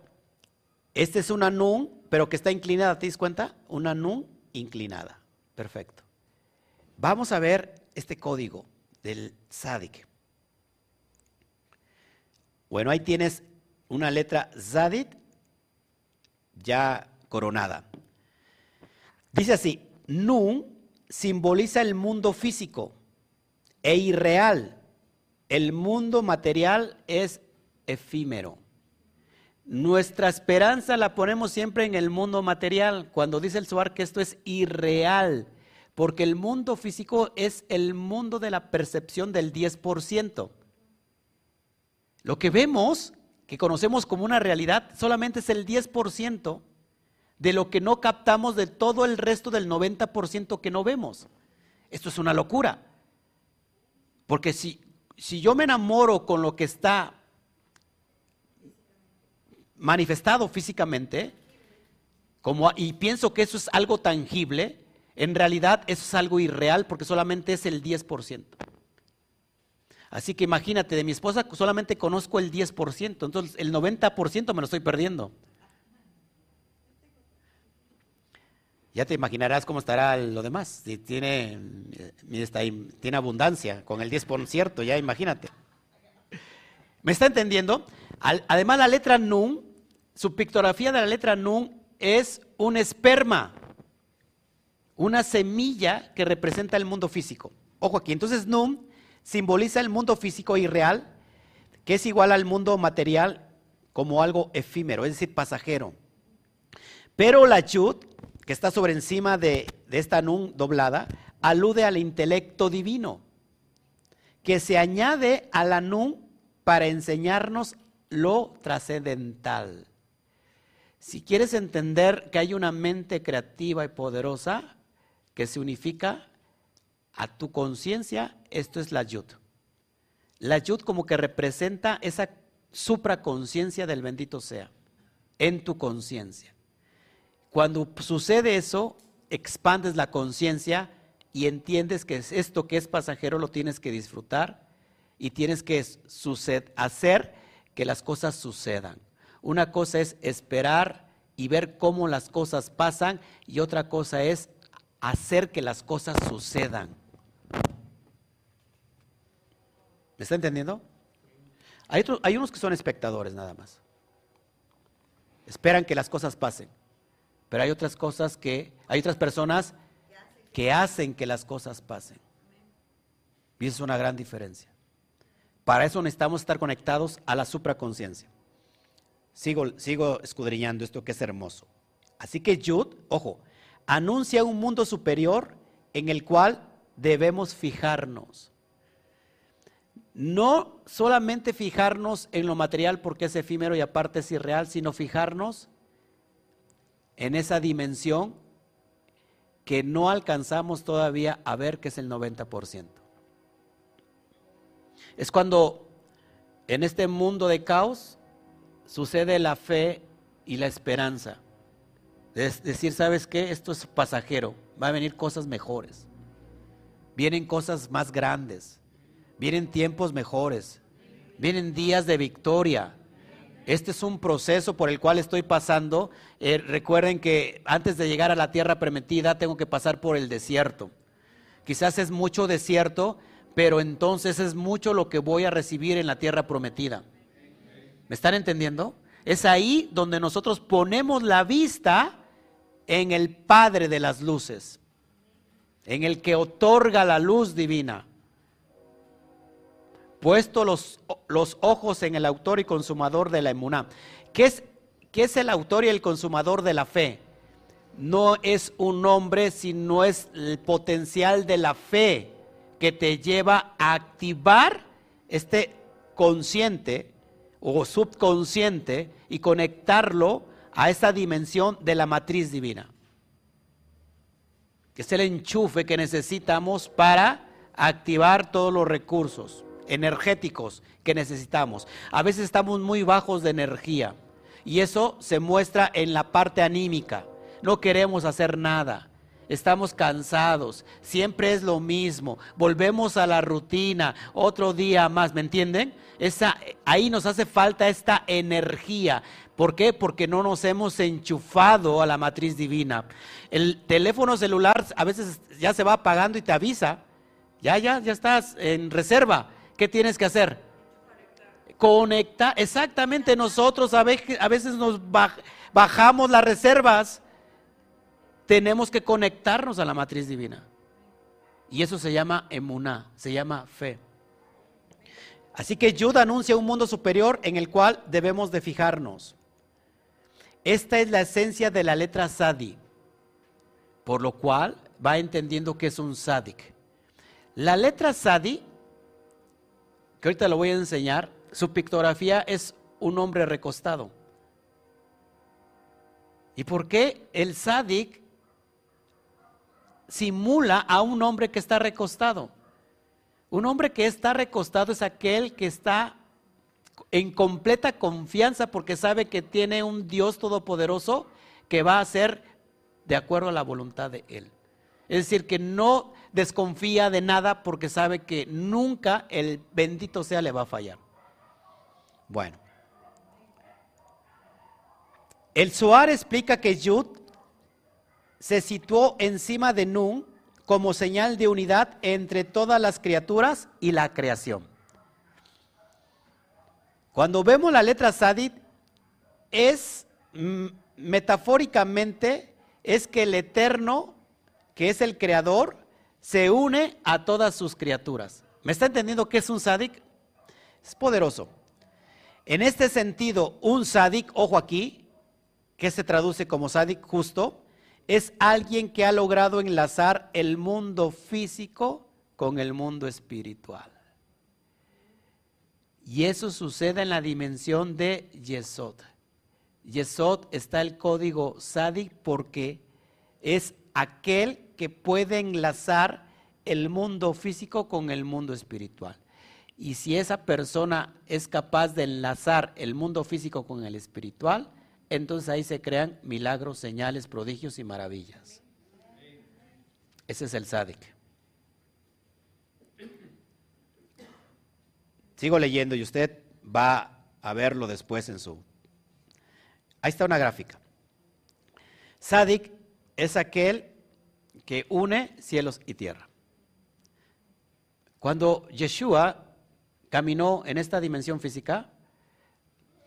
este es una Nun, pero que está inclinada, ¿te das cuenta? Una Nun inclinada. Perfecto. Vamos a ver este código del Zadik. Bueno, ahí tienes una letra Zadit ya coronada. Dice así, Nun simboliza el mundo físico e irreal. El mundo material es efímero. Nuestra esperanza la ponemos siempre en el mundo material, cuando dice el Suar que esto es irreal, porque el mundo físico es el mundo de la percepción del 10%. Lo que vemos, que conocemos como una realidad, solamente es el 10% de lo que no captamos de todo el resto del 90% que no vemos. Esto es una locura. Porque si, si yo me enamoro con lo que está manifestado físicamente, como, y pienso que eso es algo tangible, en realidad eso es algo irreal porque solamente es el 10%. Así que imagínate, de mi esposa solamente conozco el 10%, entonces el 90% me lo estoy perdiendo. Ya te imaginarás cómo estará lo demás. Si tiene, tiene abundancia con el 10%, ya imagínate. ¿Me está entendiendo? Además, la letra Nun, su pictografía de la letra Nun es un esperma, una semilla que representa el mundo físico. Ojo aquí, entonces Nun simboliza el mundo físico y real, que es igual al mundo material como algo efímero, es decir, pasajero. Pero la Chut, que está sobre encima de, esta nun doblada, alude al intelecto divino, que se añade a la nun para enseñarnos lo trascendental. Si quieres entender que hay una mente creativa y poderosa que se unifica a tu conciencia, esto es la yud. La yud como que representa esa supraconciencia del bendito sea en tu conciencia. Cuando sucede eso, expandes la conciencia y entiendes que esto que es pasajero lo tienes que disfrutar y tienes que hacer que las cosas sucedan. Una cosa es esperar y ver cómo las cosas pasan y otra cosa es hacer que las cosas sucedan. ¿Me está entendiendo? Hay, unos que son espectadores nada más. Esperan que las cosas pasen. Pero hay otras cosas que, hay otras personas que hacen que las cosas pasen. Y eso es una gran diferencia. Para eso necesitamos estar conectados a la supraconciencia. Sigo, sigo escudriñando esto que es hermoso. Así que Yud, ojo, anuncia un mundo superior en el cual debemos fijarnos. No solamente fijarnos en lo material porque es efímero y aparte es irreal, sino fijarnos en esa dimensión que no alcanzamos todavía a ver que es el 90%. Es cuando en este mundo de caos sucede la fe y la esperanza. Es decir, ¿sabes qué? Esto es pasajero, va a venir cosas mejores. Vienen cosas más grandes, vienen tiempos mejores, vienen días de victoria, Este es un proceso por el cual estoy pasando. Eh, recuerden que antes de llegar a la tierra prometida tengo que pasar por el desierto. Quizás es mucho desierto, pero entonces es mucho lo que voy a recibir en la tierra prometida. ¿Me están entendiendo? Es ahí donde nosotros ponemos la vista en el Padre de las luces, en el que otorga la luz divina. Puesto los, los ojos en el autor y consumador de la emuná. ¿Qué es, ¿Qué es el autor y el consumador de la fe? No es un hombre, sino es el potencial de la fe que te lleva a activar este consciente o subconsciente y conectarlo a esa dimensión de la matriz divina. Que es el enchufe que necesitamos para activar todos los recursos energéticos que necesitamos. A veces estamos muy bajos de energía y eso se muestra en la parte anímica. No queremos hacer nada. Estamos cansados, siempre es lo mismo, volvemos a la rutina, otro día más, ¿me entienden? Esa, ahí nos hace falta esta energía. ¿Por qué? Porque no nos hemos enchufado a la matriz divina. El teléfono celular a veces ya se va apagando y te avisa. Ya, ya, ya estás en reserva. ¿Qué tienes que hacer? Conecta. Exactamente, nosotros a veces, nos bajamos las reservas. Tenemos que conectarnos a la matriz divina. Y eso se llama emuná, se llama fe. Así que Judah anuncia un mundo superior en el cual debemos de fijarnos. Esta es la esencia de la letra Sadi, por lo cual va entendiendo que es un Sadik. La letra Sadi, que ahorita lo voy a enseñar, su pictografía es un hombre recostado. ¿Y por qué el Sadik simula a un hombre que está recostado? Un hombre que está recostado es aquel que está en completa confianza porque sabe que tiene un Dios todopoderoso que va a hacer de acuerdo a la voluntad de Él. Es decir, que no desconfía de nada porque sabe que nunca el bendito sea le va a fallar. Bueno. El Suar explica que Yud se situó encima de Nun como señal de unidad entre todas las criaturas y la creación. Cuando vemos la letra Sadit, es mm, metafóricamente, es que el eterno, que es el creador, se une a todas sus criaturas. ¿Me está entendiendo qué es un Sadik? Es poderoso. En este sentido, un Sadik, ojo aquí, que se traduce como Sadik justo, es alguien que ha logrado enlazar el mundo físico con el mundo espiritual. Y eso sucede en la dimensión de Yesod. Yesod está el código Sadik porque es aquel que puede enlazar el mundo físico con el mundo espiritual. Y si esa persona es capaz de enlazar el mundo físico con el espiritual, entonces ahí se crean milagros, señales, prodigios y maravillas. Ese es el Sadik. Sigo leyendo y usted va a verlo después en su... Ahí está una gráfica. Sadik es aquel que une cielos y tierra. Cuando Yeshua caminó en esta dimensión física,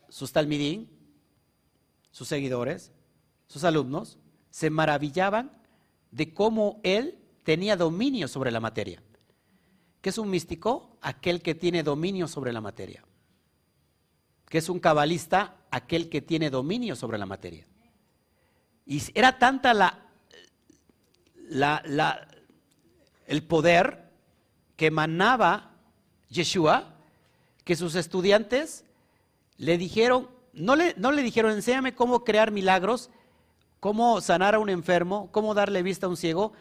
sus talmidín, sus seguidores, sus alumnos, se maravillaban de cómo él tenía dominio sobre la materia. ¿Qué es un místico? Aquel que tiene dominio sobre la materia. ¿Qué es un cabalista? Aquel que tiene dominio sobre la materia. Y era tanta la, el poder que emanaba Yeshua que sus estudiantes le dijeron, no le, no le dijeron, enséñame cómo crear milagros, cómo sanar a un enfermo, cómo darle vista a un ciego,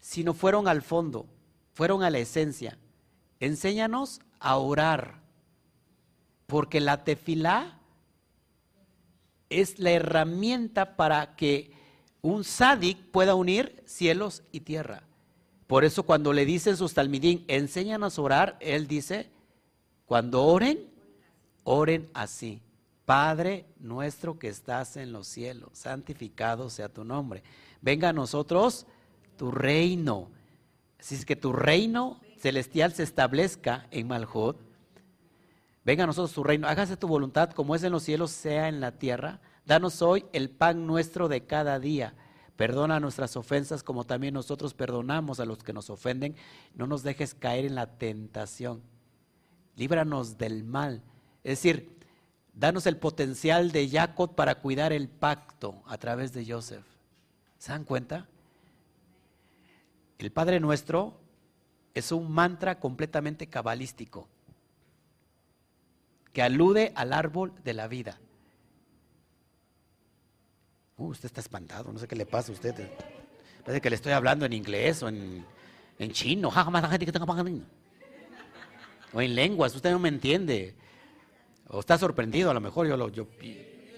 sino fueron al fondo, fueron a la esencia. Enséñanos a orar, porque la tefilá es la herramienta para que un sádic pueda unir cielos y tierra. Por eso cuando le dicen sus talmidín, enséñanos a orar, él dice, cuando oren, oren así. Padre nuestro que estás en los cielos, santificado sea tu nombre. Venga a nosotros tu reino. Así es que tu reino celestial se establezca en Malhut. Venga a nosotros tu reino. Hágase tu voluntad como es en los cielos, sea en la tierra. Danos hoy el pan nuestro de cada día. Perdona nuestras ofensas como también nosotros perdonamos a los que nos ofenden. No nos dejes caer en la tentación. Líbranos del mal. Es decir, danos el potencial de Jacob para cuidar el pacto a través de Joseph. ¿Se dan cuenta? El Padre Nuestro es un mantra completamente cabalístico que alude al árbol de la vida. Uh, usted está espantado, no sé qué le pasa a usted. Parece que le estoy hablando en inglés o en, en chino. O en lenguas, usted no me entiende. O está sorprendido, a lo mejor yo, yo,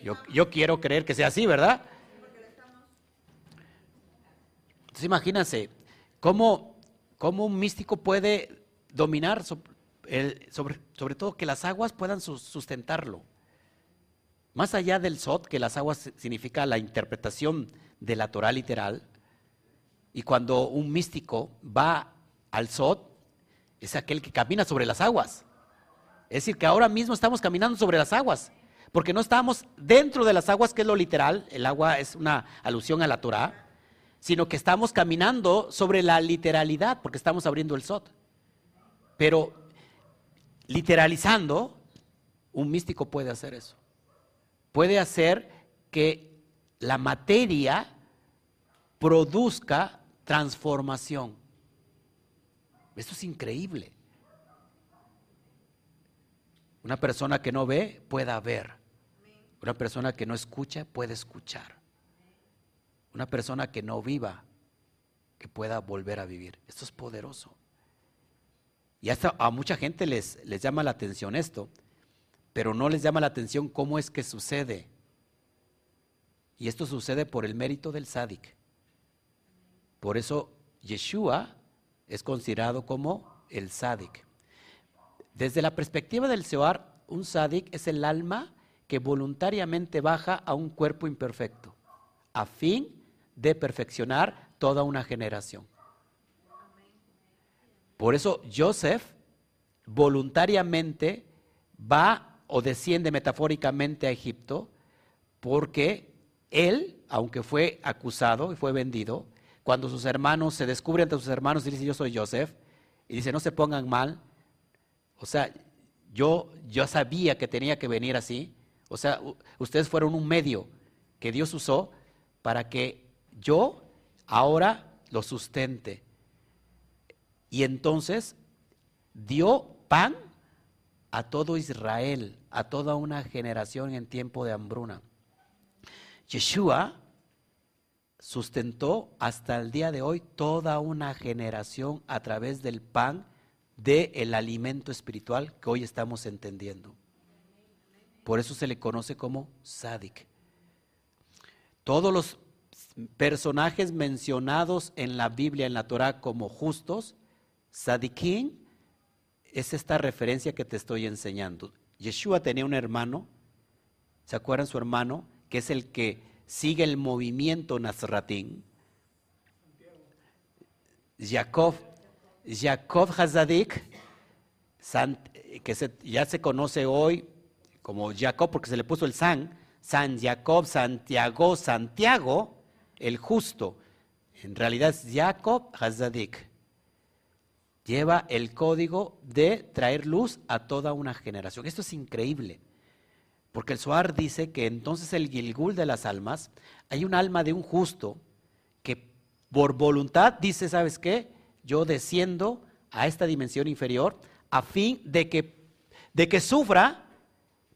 yo, yo quiero creer que sea así, ¿verdad? Entonces imagínense, ¿cómo, cómo un místico puede dominar sobre, sobre todo que las aguas puedan sustentarlo? Más allá del Sot, que las aguas significa la interpretación de la Torah literal, y cuando un místico va al Sot, es aquel que camina sobre las aguas. Es decir, que ahora mismo estamos caminando sobre las aguas, porque no estamos dentro de las aguas, que es lo literal, el agua es una alusión a la Torah, sino que estamos caminando sobre la literalidad, porque estamos abriendo el Sot. Pero literalizando, un místico puede hacer eso puede hacer que la materia produzca transformación. Esto es increíble. Una persona que no ve pueda ver. Una persona que no escucha puede escuchar. Una persona que no viva que pueda volver a vivir. Esto es poderoso. Y hasta a mucha gente les, les llama la atención esto pero no les llama la atención cómo es que sucede. Y esto sucede por el mérito del sádic. Por eso Yeshua es considerado como el sádic. Desde la perspectiva del Seoar, un sádic es el alma que voluntariamente baja a un cuerpo imperfecto, a fin de perfeccionar toda una generación. Por eso Joseph voluntariamente va o desciende metafóricamente a Egipto, porque él, aunque fue acusado y fue vendido, cuando sus hermanos se descubren entre sus hermanos y dicen yo soy Joseph, y dice no se pongan mal, o sea, yo, yo sabía que tenía que venir así, o sea, ustedes fueron un medio que Dios usó para que yo ahora lo sustente. Y entonces dio pan a todo Israel, a toda una generación en tiempo de hambruna. Yeshua sustentó hasta el día de hoy toda una generación a través del pan del el alimento espiritual que hoy estamos entendiendo. Por eso se le conoce como Sadik. Todos los personajes mencionados en la Biblia, en la Torah como justos, Sadikim, es esta referencia que te estoy enseñando. Yeshua tenía un hermano, ¿se acuerdan su hermano? Que es el que sigue el movimiento Nazratín. Jacob, Jacob Hazadik, que ya se conoce hoy como Jacob porque se le puso el San, San Jacob, Santiago, Santiago, el justo. En realidad es Jacob Hazadik lleva el código de traer luz a toda una generación. Esto es increíble, porque el Suar dice que entonces el Gilgul de las almas, hay un alma de un justo que por voluntad dice, ¿sabes qué? Yo desciendo a esta dimensión inferior a fin de que, de que sufra,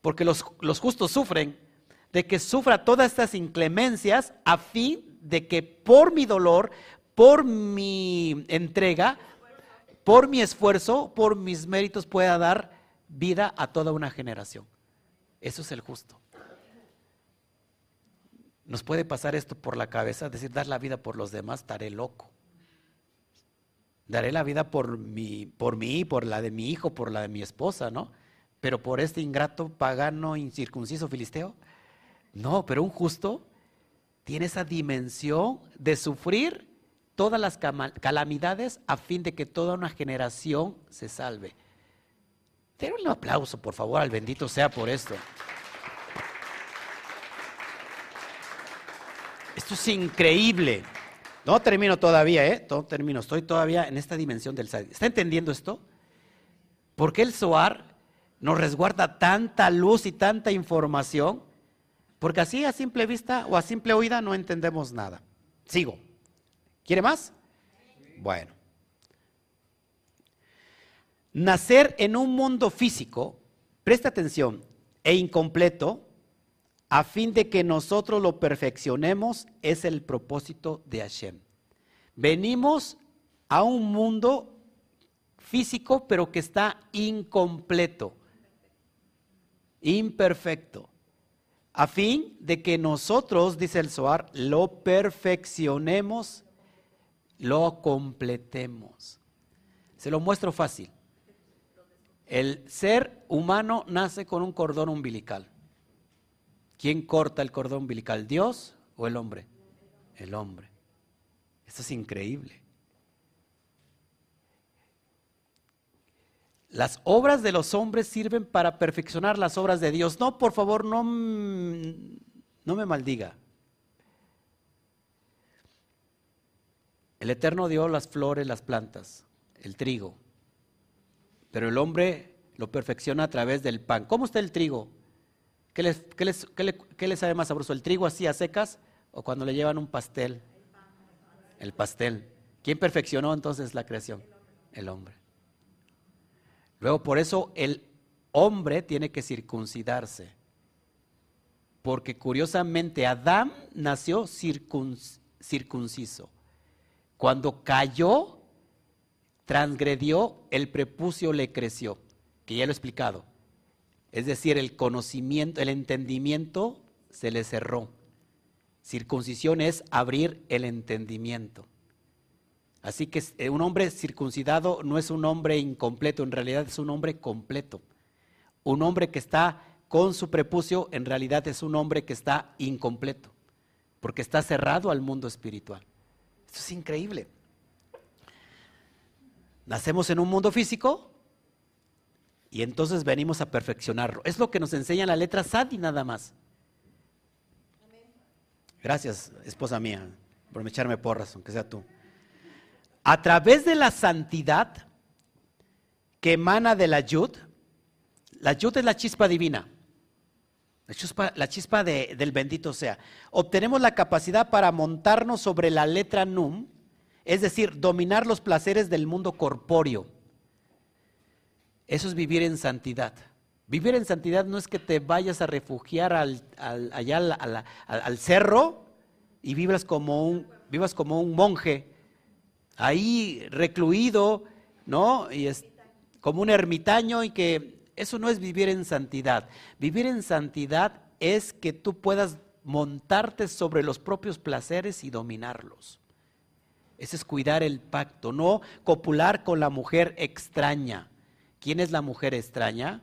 porque los, los justos sufren, de que sufra todas estas inclemencias a fin de que por mi dolor, por mi entrega, por mi esfuerzo, por mis méritos, pueda dar vida a toda una generación. Eso es el justo. Nos puede pasar esto por la cabeza, decir, dar la vida por los demás, estaré loco. Daré la vida por mi, por mí, por la de mi hijo, por la de mi esposa, ¿no? pero por este ingrato pagano incircunciso filisteo. No, pero un justo tiene esa dimensión de sufrir todas las calamidades a fin de que toda una generación se salve. Denle un aplauso, por favor, al bendito sea por esto. Esto es increíble. No termino todavía, ¿eh? No termino. Estoy todavía en esta dimensión del sadismo. ¿Está entendiendo esto? ¿Por qué el Zohar nos resguarda tanta luz y tanta información? Porque así a simple vista o a simple oída no entendemos nada. Sigo. ¿Quiere más? Bueno. Nacer en un mundo físico, presta atención, e incompleto, a fin de que nosotros lo perfeccionemos, es el propósito de Hashem. Venimos a un mundo físico, pero que está incompleto, imperfecto, a fin de que nosotros, dice el Zohar, lo perfeccionemos, lo completemos. Se lo muestro fácil. El ser humano nace con un cordón umbilical. ¿Quién corta el cordón umbilical? ¿Dios o el hombre? El hombre. Esto es increíble. Las obras de los hombres sirven para perfeccionar las obras de Dios. No, por favor, no, no me maldiga. El Eterno dio las flores, las plantas, el trigo. Pero el hombre lo perfecciona a través del pan. ¿Cómo está el trigo? ¿Qué le, sabe más sabroso? ¿El trigo así a secas o cuando le llevan un pastel? El pastel. ¿Quién perfeccionó entonces la creación? El hombre. Luego, por eso el hombre tiene que circuncidarse. Porque curiosamente Adán nació circunciso. Cuando cayó, transgredió, el prepucio le creció, que ya lo he explicado. Es decir, el conocimiento, el entendimiento se le cerró. Circuncisión es abrir el entendimiento. Así que eh, un hombre circuncidado no es un hombre incompleto, en realidad es un hombre completo. Un hombre que está con su prepucio, en realidad es un hombre que está incompleto, porque está cerrado al mundo espiritual. Esto es increíble. Nacemos en un mundo físico, y entonces venimos a perfeccionarlo. Es lo que nos enseña la letra Sadi nada más. Gracias, esposa mía, por echarme porras, aunque sea tú. A través de la santidad que emana de la yud, la yud es la chispa divina, la chispa, del bendito sea. Obtenemos la capacidad para montarnos sobre la letra num, es decir, dominar los placeres del mundo corpóreo. Eso es vivir en santidad. Vivir en santidad no es que te vayas a refugiar al, allá al, cerro y vivas como, un, vivas como un monje, ahí recluido, ¿no? Y es como un ermitaño y que eso no es vivir en santidad. Vivir en santidad es que tú puedas montarte sobre los propios placeres y dominarlos. Ese es cuidar el pacto, no copular con la mujer extraña. ¿Quién es la mujer extraña?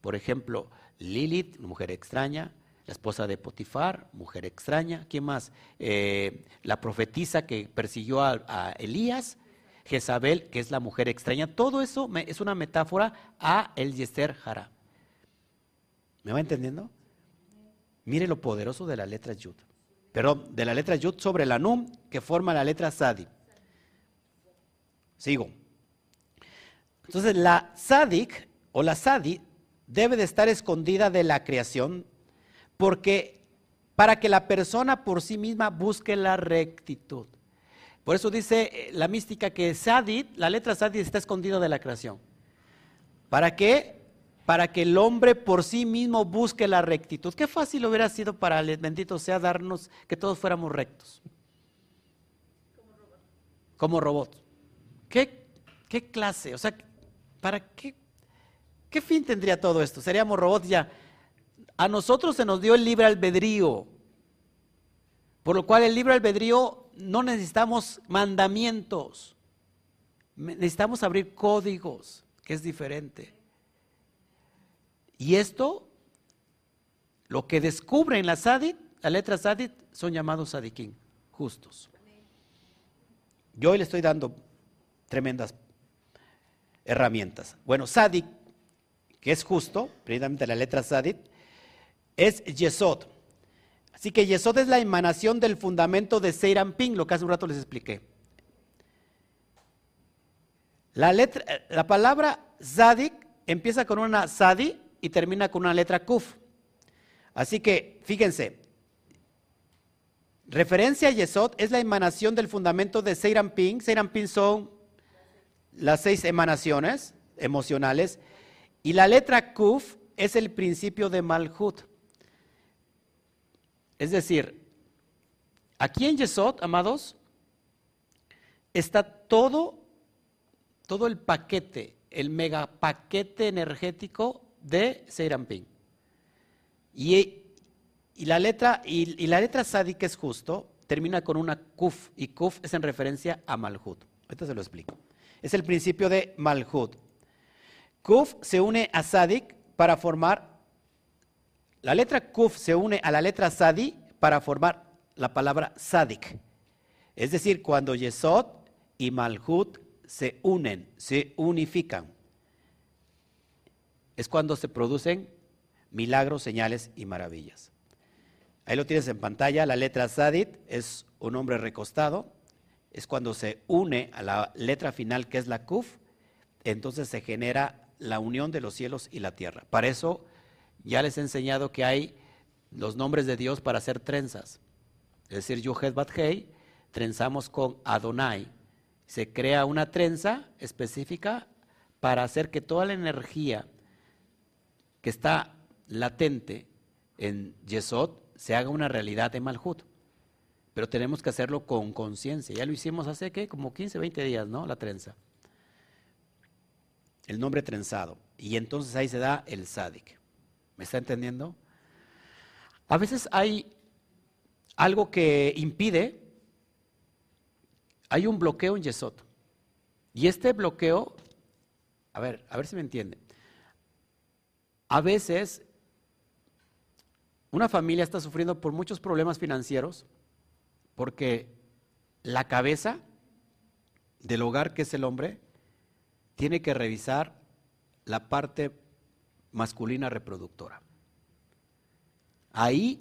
Por ejemplo, Lilith, mujer extraña, la esposa de Potifar, mujer extraña. ¿Quién más? Eh, la profetisa que persiguió a, Elías, Jezabel, que es la mujer extraña. Todo eso es una metáfora a el Yester Jara. ¿Me va entendiendo? Mire lo poderoso de la letra Yud. Perdón, de la letra Yud sobre la Num que forma la letra Sadi. Sigo. Entonces la sadik o la sadi debe de estar escondida de la creación porque para que la persona por sí misma busque la rectitud. Por eso dice eh, la mística que sadid, la letra sadid está escondida de la creación. ¿Para qué? Para que el hombre por sí mismo busque la rectitud. Qué fácil hubiera sido para el bendito sea darnos que todos fuéramos rectos. Como robots. Como robots. ¿Qué, ¿Qué clase? O sea, ¿Para qué? ¿Qué fin tendría todo esto? Seríamos robots ya. A nosotros se nos dio el libre albedrío, por lo cual el libre albedrío no necesitamos mandamientos, necesitamos abrir códigos, que es diferente. Y esto, lo que descubren la Sadit, la letra Sadit, son llamados Sadikim, justos. Yo hoy le estoy dando tremendas herramientas. Bueno, Sadik, que es justo, precisamente la letra Sadit, es Yesod. Así que Yesod es la emanación del fundamento de Ping, lo que hace un rato les expliqué. La, letra, la palabra Zadik empieza con una Sadi y termina con una letra Kuf. Así que, fíjense, referencia a Yesod es la emanación del fundamento de Ping. Ping son las seis emanaciones emocionales. Y la letra Kuf es el principio de Malhut. Es decir, aquí en Yesod, amados, está todo, todo el paquete, el megapaquete energético de Seiramping. Y, y, la letra, y, la letra Sadi, que es justo, termina con una Kuf, y Kuf es en referencia a Malhut. Ahorita se lo explico. Es el principio de Malhut. Kuf se une a Sadik para formar la letra Kuf se une a la letra Sadi para formar la palabra Sadik. Es decir, cuando Yesod y Malhut se unen, se unifican, es cuando se producen milagros, señales y maravillas. Ahí lo tienes en pantalla, la letra Sadit es un hombre recostado, es cuando se une a la letra final que es la Kuf, entonces se genera la unión de los cielos y la tierra. Para eso ya les he enseñado que hay los nombres de Dios para hacer trenzas. Es decir, Yuhet Bathei, trenzamos con Adonai. Se crea una trenza específica para hacer que toda la energía que está latente en Yesod se haga una realidad de Malhut. Pero tenemos que hacerlo con conciencia. Ya lo hicimos hace ¿qué? como 15, 20 días, ¿no? La trenza. El nombre trenzado. Y entonces ahí se da el Sadik. ¿Me está entendiendo? A veces hay algo que impide, hay un bloqueo en Yesod. Y este bloqueo, a ver, a ver si me entiende. A veces una familia está sufriendo por muchos problemas financieros porque la cabeza del hogar, que es el hombre, tiene que revisar la parte masculina reproductora. Ahí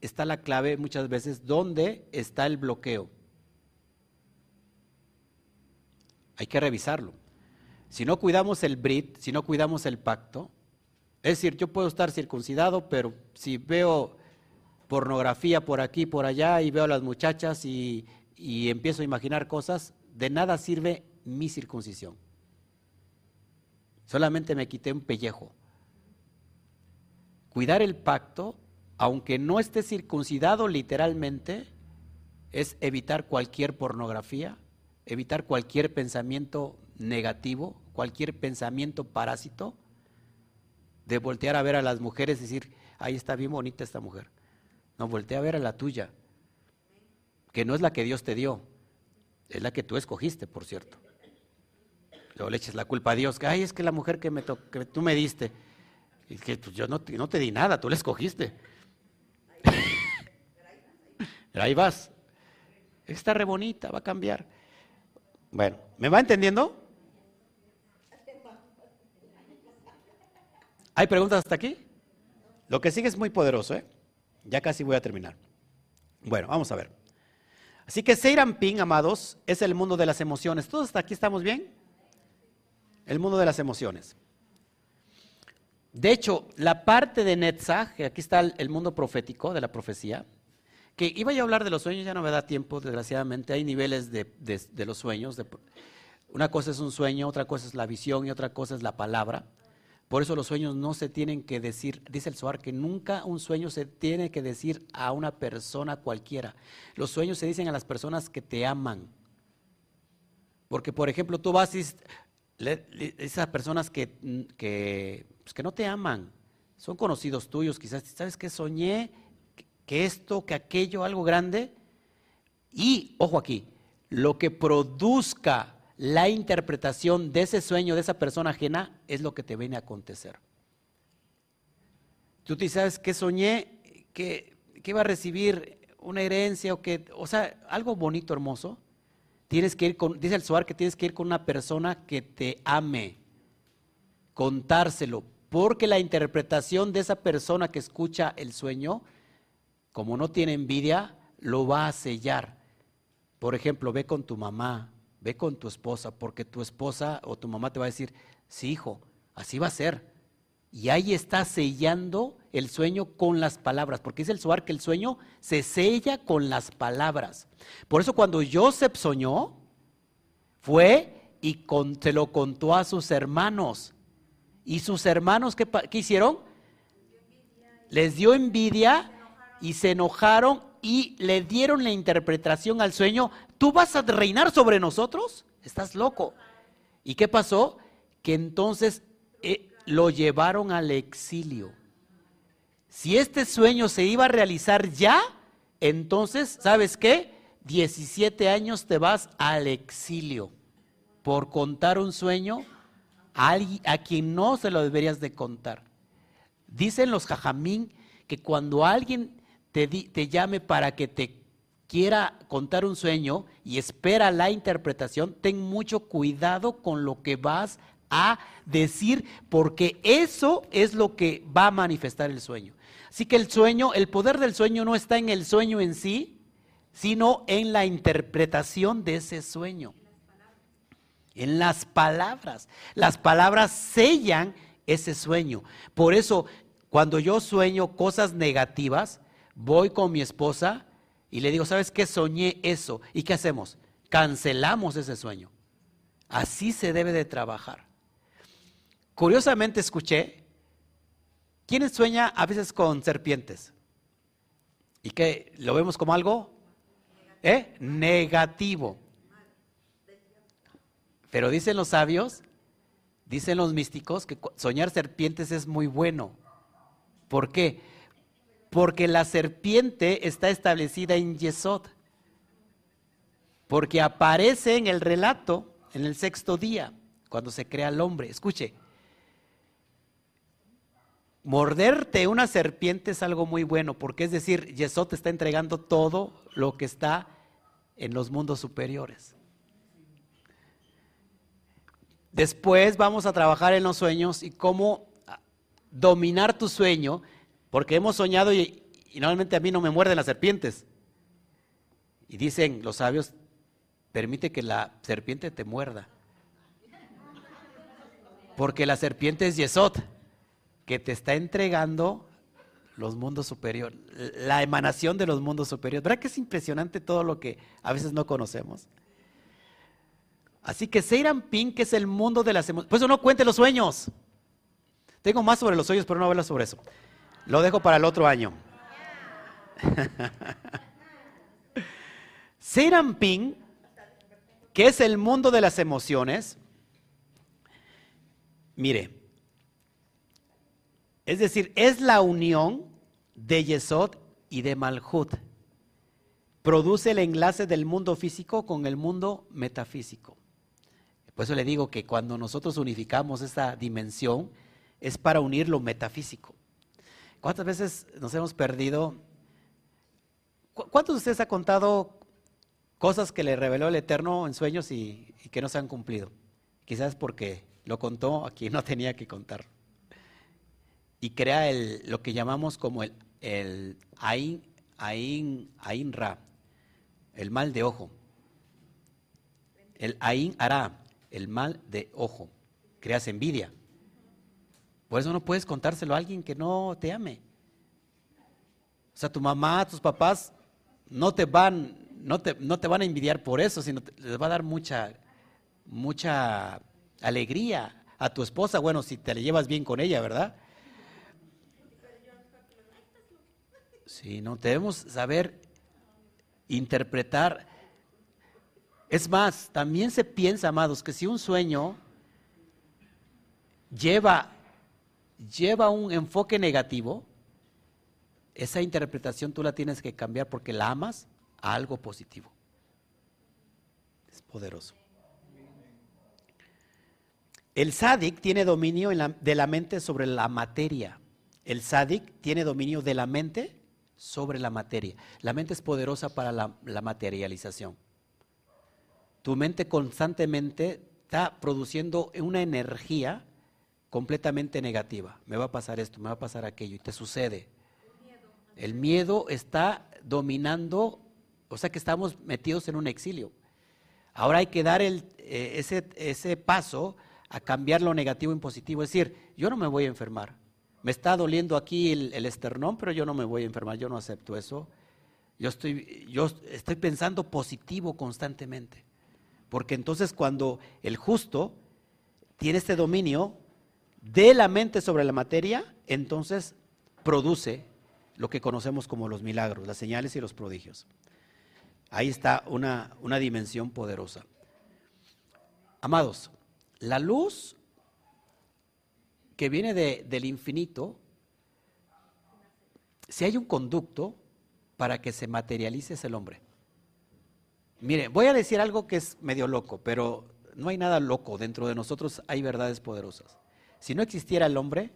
está la clave muchas veces, ¿dónde está el bloqueo? Hay que revisarlo. Si no cuidamos el Brit, si no cuidamos el pacto, es decir, yo puedo estar circuncidado, pero si veo pornografía por aquí, por allá, y veo a las muchachas y, y empiezo a imaginar cosas, de nada sirve mi circuncisión. Solamente me quité un pellejo. Cuidar el pacto, aunque no esté circuncidado literalmente, es evitar cualquier pornografía, evitar cualquier pensamiento negativo, cualquier pensamiento parásito, de voltear a ver a las mujeres y decir, ahí está bien bonita esta mujer. No, voltea a ver a la tuya, que no es la que Dios te dio, es la que tú escogiste, por cierto. Luego le eches la culpa a Dios, que ay, es que la mujer que, me que tú me diste, y que pues, yo no, no te di nada, tú la escogiste. ahí vas. Está re bonita, va a cambiar. Bueno, ¿me va entendiendo? ¿Hay preguntas hasta aquí? Lo que sigue es muy poderoso, ¿eh? Ya casi voy a terminar. Bueno, vamos a ver. Así que Ping, amados, es el mundo de las emociones. ¿Todos hasta aquí estamos bien? El mundo de las emociones. De hecho, la parte de Netzach, aquí está el, mundo profético de la profecía, que iba a hablar de los sueños, ya no me da tiempo, desgraciadamente, hay niveles de, los sueños. una cosa es un sueño, otra cosa es la visión y otra cosa es la palabra. Por eso los sueños no se tienen que decir, dice el Suar, que nunca un sueño se tiene que decir a una persona cualquiera. Los sueños se dicen a las personas que te aman. Porque, por ejemplo, tú vas y esas personas que, que pues que no te aman, son conocidos tuyos, quizás, ¿sabes qué? Soñé que esto, que aquello, algo grande. Y, ojo aquí, lo que produzca la interpretación de ese sueño de esa persona ajena es lo que te viene a acontecer. tú te sabes que soñé que, que iba a recibir una herencia o que, o sea, algo bonito, hermoso. Tienes que ir con, dice el Suar que tienes que ir con una persona que te ame, contárselo, porque la interpretación de esa persona que escucha el sueño, como no tiene envidia, lo va a sellar. Por ejemplo, ve con tu mamá, ve con tu esposa, porque tu esposa o tu mamá te va a decir, sí, hijo, así va a ser. Y ahí está sellando el sueño con las palabras, porque dice el Suar que el sueño se sella con las palabras. Por eso cuando Joseph soñó, fue y se lo contó a sus hermanos. ¿Y sus hermanos qué, hicieron? Les dio envidia y se enojaron y le dieron la interpretación al sueño. ¿Tú vas a reinar sobre nosotros? Estás loco. ¿Y qué pasó? Que entonces eh, lo llevaron al exilio. Si este sueño se iba a realizar ya, entonces, ¿sabes qué? 17 años te vas al exilio por contar un sueño a, quien no se lo deberías de contar. Dicen los jajamín que cuando alguien te, te llame para que te quiera contar un sueño y espera la interpretación, ten mucho cuidado con lo que vas a decir, porque eso es lo que va a manifestar el sueño. Así que el sueño, el poder del sueño no está en el sueño en sí, sino en la interpretación de ese sueño. En las palabras. Las palabras sellan ese sueño. Por eso, cuando yo sueño cosas negativas, voy con mi esposa y le digo, ¿sabes qué? Soñé eso. ¿Y qué hacemos? Cancelamos ese sueño. Así se debe de trabajar. Curiosamente escuché, ¿quién sueña a veces con serpientes? ¿Y qué? ¿Lo vemos como algo? ¿Eh? Negativo. Pero dicen los sabios, dicen los místicos, que soñar serpientes es muy bueno. ¿Por qué? Porque la serpiente está establecida en Yesod. Porque aparece en el relato en el sexto día, cuando se crea el hombre. Escuche, morderte una serpiente es algo muy bueno, porque es decir, Yesod te está entregando todo lo que está en los mundos superiores. Después vamos a trabajar en los sueños y cómo dominar tu sueño, porque hemos soñado y, normalmente a mí no me muerden las serpientes. Y dicen los sabios, permite que la serpiente te muerda. Porque la serpiente es Yesod, que te está entregando los mundos superiores, la emanación de los mundos superiores. ¿Verdad que es impresionante todo lo que a veces no conocemos? Así que Seiran Pin, que es el mundo de las emociones. Pues no cuente los sueños. Tengo más sobre los sueños, pero no hablo sobre eso. Lo dejo para el otro año. Seiran Pin, que es el mundo de las emociones. Mire, es decir, es la unión de Yesod y de Malhut. Produce el enlace del mundo físico con el mundo metafísico. Por eso le digo que cuando nosotros unificamos esta dimensión es para unir lo metafísico. ¿Cuántas veces nos hemos perdido? ¿Cuántos de ustedes ha contado cosas que le reveló el Eterno en sueños y, que no se han cumplido? Quizás porque lo contó a quien no tenía que contar. Y crea el, lo que llamamos como el, el Ain, Ain, Ra, el mal de ojo. El Ain Ara, el mal de ojo, creas envidia. Por eso no puedes contárselo a alguien que no te ame. O sea, tu mamá, tus papás no te van, no te, no te van a envidiar por eso, sino les va a dar mucha, mucha alegría a tu esposa, bueno, si te le llevas bien con ella, ¿verdad? Sí, no debemos saber interpretar es más, también se piensa, amados, que si un sueño lleva, lleva un enfoque negativo, esa interpretación tú la tienes que cambiar porque la amas a algo positivo. Es poderoso. El sádic tiene dominio de la mente sobre la materia. el sádic tiene dominio de la mente sobre la materia. La mente es poderosa para la, materialización. Tu mente constantemente está produciendo una energía completamente negativa. Me va a pasar esto, me va a pasar aquello, y te sucede. El miedo está dominando, o sea que estamos metidos en un exilio. Ahora hay que dar el, eh, ese, ese paso a cambiar lo negativo en positivo. Es decir, yo no me voy a enfermar me está doliendo aquí el, esternón, pero yo no me voy a enfermar, yo no acepto eso. Yo estoy, yo estoy pensando positivo constantemente. Porque entonces cuando el justo tiene este dominio de la mente sobre la materia, entonces produce lo que conocemos como los milagros, las señales y los prodigios. Ahí está una, una dimensión poderosa. Amados, la luz que viene del infinito, si hay un conducto para que se materialice es el hombre. Mire, voy a decir algo que es medio loco, pero no hay nada loco. Dentro de nosotros hay verdades poderosas. Si no existiera el hombre,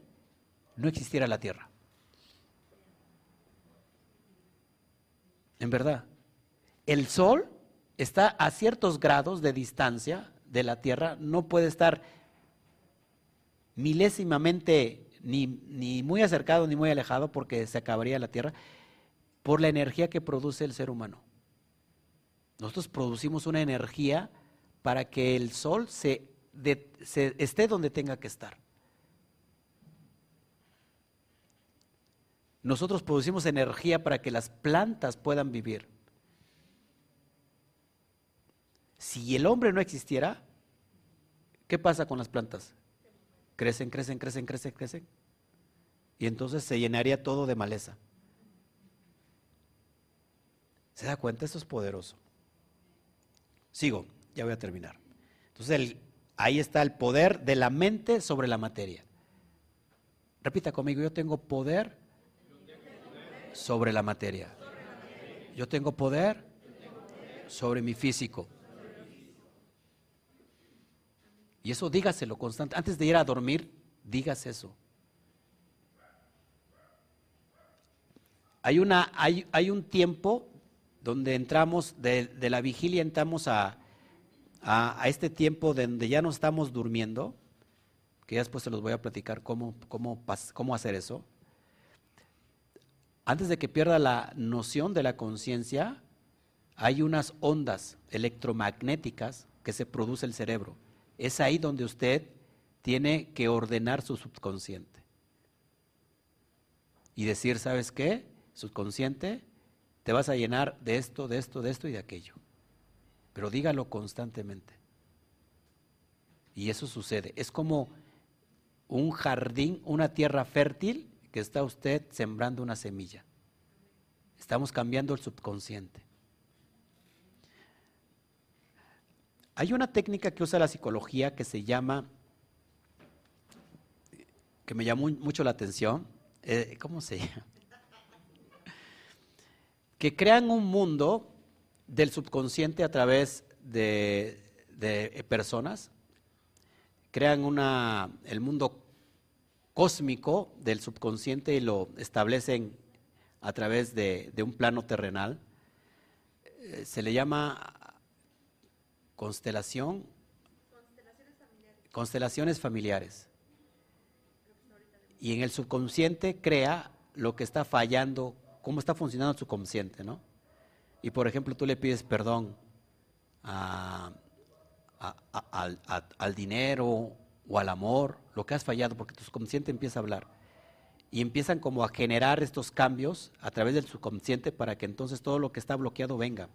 no existiera la tierra. En verdad. El sol está a ciertos grados de distancia de la tierra, no puede estar milésimamente ni, ni muy acercado ni muy alejado porque se acabaría la Tierra, por la energía que produce el ser humano. Nosotros producimos una energía para que el sol se, esté donde tenga que estar. Nosotros producimos energía para que las plantas puedan vivir. Si el hombre no existiera, ¿qué pasa con las plantas? crecen, crecen, crecen, crecen, crecen. Y entonces se llenaría todo de maleza. ¿Se da cuenta? Eso es poderoso. Sigo, ya voy a terminar. Entonces ahí está el poder de la mente sobre la materia. Repita conmigo, yo tengo poder sobre la materia. Yo tengo poder sobre mi físico. Y eso dígaselo constante. Antes de ir a dormir, digas eso. Hay, una, hay, hay un tiempo donde entramos, de, la vigilia entramos a, este tiempo donde ya no estamos durmiendo, que ya después se los voy a platicar cómo, cómo, cómo hacer eso. Antes de que pierda la noción de la conciencia, hay unas ondas electromagnéticas que se produce el cerebro es ahí donde usted tiene que ordenar su subconsciente. Y decir, ¿sabes qué? Subconsciente, te vas a llenar de esto, de esto, de esto y de aquello. Pero dígalo constantemente. Y eso sucede. Es como un jardín, una tierra fértil que está usted sembrando una semilla. Estamos cambiando el subconsciente. Hay una técnica que usa la psicología que se llama, que me llamó mucho la atención, eh, ¿cómo se llama? Que crean un mundo del subconsciente a través de, personas, crean una, el mundo cósmico del subconsciente y lo establecen a través de, un plano terrenal. Eh, se le llama Constelación. Constelaciones familiares. Y en el subconsciente crea lo que está fallando, cómo está funcionando el subconsciente, ¿no? Y por ejemplo, tú le pides perdón al, dinero o al amor, lo que has fallado, porque tu subconsciente empieza a hablar. Y empiezan como a generar estos cambios a través del subconsciente para que entonces todo lo que está bloqueado venga.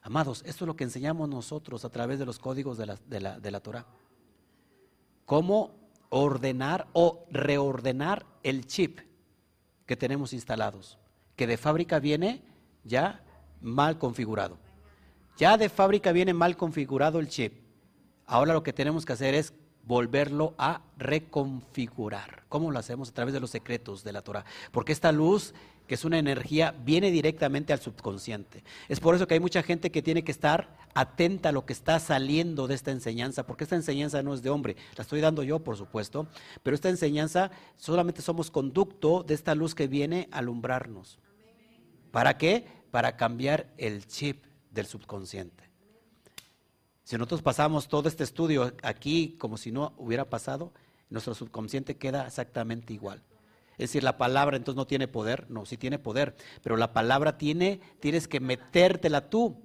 Amados, esto es lo que enseñamos nosotros a través de los códigos de la, de la, Torah. Cómo ordenar o reordenar el chip que tenemos instalados, que de fábrica viene ya mal configurado. Ya de fábrica viene mal configurado el chip. Ahora lo que tenemos que hacer es volverlo a reconfigurar. ¿Cómo lo hacemos? A través de los secretos de la Torah. Porque esta luz que es una energía, viene directamente al subconsciente. Es por eso que hay mucha gente que tiene que estar atenta a lo que está saliendo de esta enseñanza, porque esta enseñanza no es de hombre, la estoy dando yo, por supuesto, pero esta enseñanza solamente somos conducto de esta luz que viene a alumbrarnos. ¿Para qué? Para cambiar el chip del subconsciente. Si nosotros pasamos todo este estudio aquí como si no hubiera pasado, nuestro subconsciente queda exactamente igual. Es decir, la palabra entonces no tiene poder, no, sí tiene poder, pero la palabra tiene, tienes que metértela tú,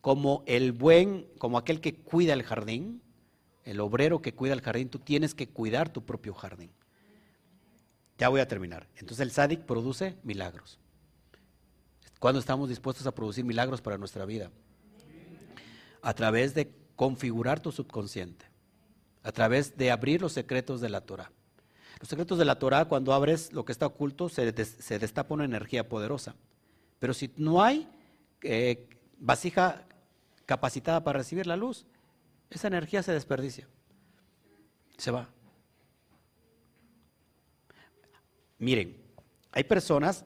como el buen, como aquel que cuida el jardín, el obrero que cuida el jardín, tú tienes que cuidar tu propio jardín. Ya voy a terminar. Entonces el sádic produce milagros. ¿Cuándo estamos dispuestos a producir milagros para nuestra vida? A través de configurar tu subconsciente, a través de abrir los secretos de la Torah. Los secretos de la Torah, cuando abres lo que está oculto, se, destapa una energía poderosa. Pero si no hay eh, vasija capacitada para recibir la luz, esa energía se desperdicia. Se va. Miren, hay personas,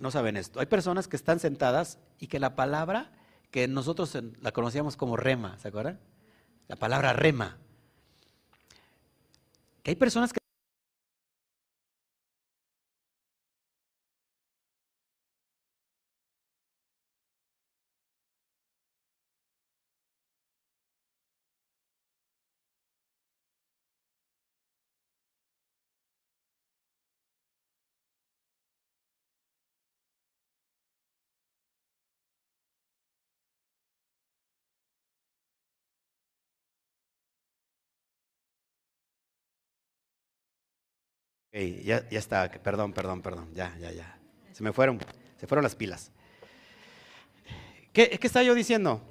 no saben esto, hay personas que están sentadas y que la palabra que nosotros la conocíamos como rema, ¿se acuerdan? La palabra rema. Que hay personas que ya, ya está, perdón, perdón, perdón, ya, ya, ya. Se me fueron, se fueron las pilas. ¿Qué, qué estaba yo diciendo?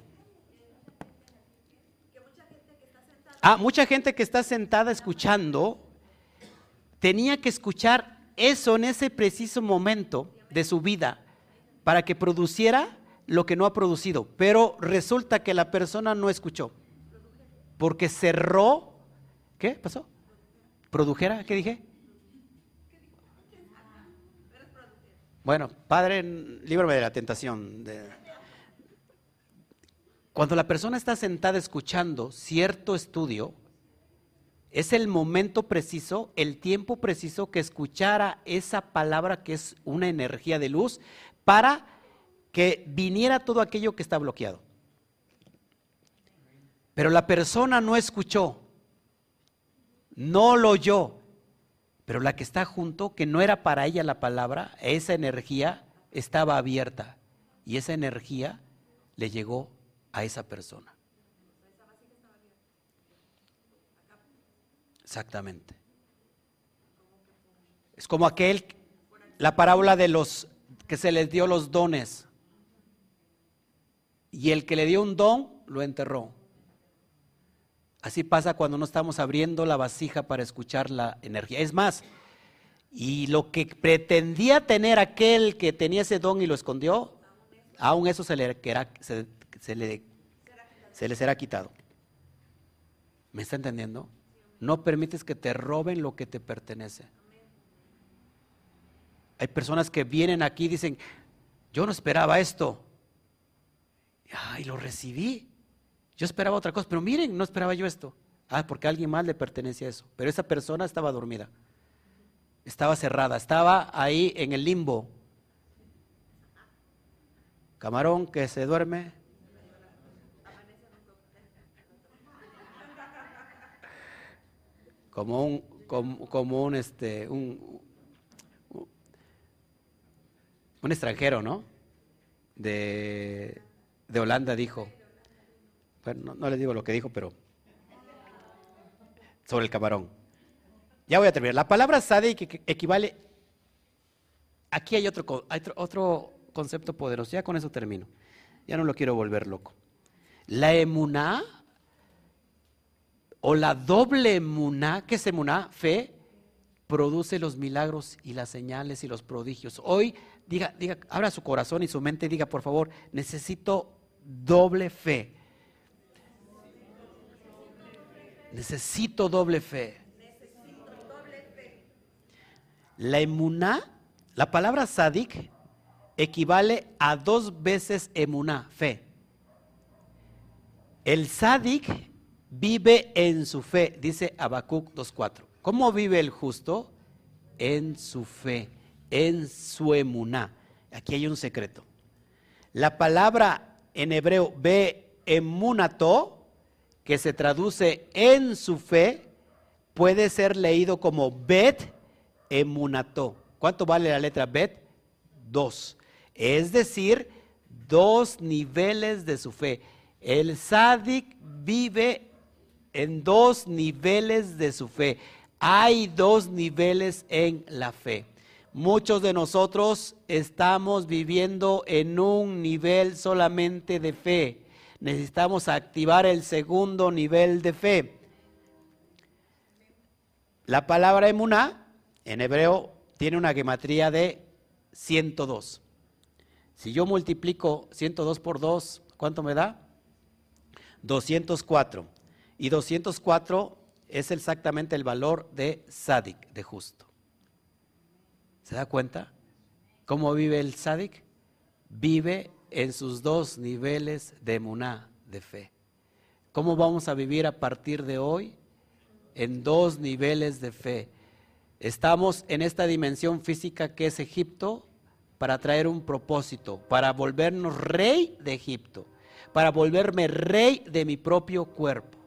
Ah, mucha gente que está sentada escuchando tenía que escuchar eso en ese preciso momento de su vida para que produciera lo que no ha producido. Pero resulta que la persona no escuchó porque cerró. ¿Qué pasó? ¿Produjera? ¿Qué dije? Bueno, Padre, líbrame de la tentación. Cuando la persona está sentada escuchando cierto estudio, es el momento preciso, el tiempo preciso que escuchara esa palabra que es una energía de luz para que viniera todo aquello que está bloqueado. Pero la persona no escuchó, no lo oyó, pero la que está junto, que no era para ella la palabra, esa energía estaba abierta y esa energía le llegó a esa persona. Exactamente. Es como aquel, la parábola de los que se les dio los dones. Y el que le dio un don, lo enterró. Así pasa cuando no estamos abriendo la vasija para escuchar la energía. Es más, y lo que pretendía tener aquel que tenía ese don y lo escondió, aún eso se le, se, le, se le será quitado. ¿Me está entendiendo? No permites que te roben lo que te pertenece. Hay personas que vienen aquí y dicen, yo no esperaba esto. Y lo recibí. Yo esperaba otra cosa, pero miren, no esperaba yo esto. Ah, porque a alguien más le pertenecía eso. Pero esa persona estaba dormida. Estaba cerrada, estaba ahí en el limbo. Camarón que se duerme. Como un, como, un este, un, un extranjero, ¿no? De, de Holanda dijo, bueno, no, les digo lo que dijo, pero sobre el camarón. Ya voy a terminar. La palabra que equivale. Aquí hay otro, otro concepto poderoso. Ya con eso termino. Ya no lo quiero volver loco. La emuná o la doble emuná, ¿qué es emuná? Fe, produce los milagros y las señales y los prodigios. Hoy, diga, diga, abra su corazón y su mente, diga, por favor, necesito doble fe. Necesito doble fe. La emuná, la palabra sadik equivale a dos veces emuná, fe. El sádic vive en su fe, dice Habacuc 2.4. ¿Cómo vive el justo? En su fe, en su emuná. Aquí hay un secreto. La palabra en hebreo ve emunato, que se traduce en su fe, puede ser leído como bet emunato. ¿Cuánto vale la letra bet? Dos. Es decir, dos niveles de su fe. El sádic vive en dos niveles de su fe. Hay dos niveles en la fe. Muchos de nosotros estamos viviendo en un nivel solamente de fe. Necesitamos activar el segundo nivel de fe. La palabra emuná en hebreo tiene una gematría de 102. Si yo multiplico 102 por 2, ¿cuánto me da? 204. Y 204 es exactamente el valor de Sadik, de justo. ¿Se da cuenta? ¿Cómo vive el Sadik? Vive en sus dos niveles de muná, de fe. ¿Cómo vamos a vivir a partir de hoy? En dos niveles de fe. Estamos en esta dimensión física que es Egipto para traer un propósito, para volvernos rey de Egipto, para volverme rey de mi propio cuerpo.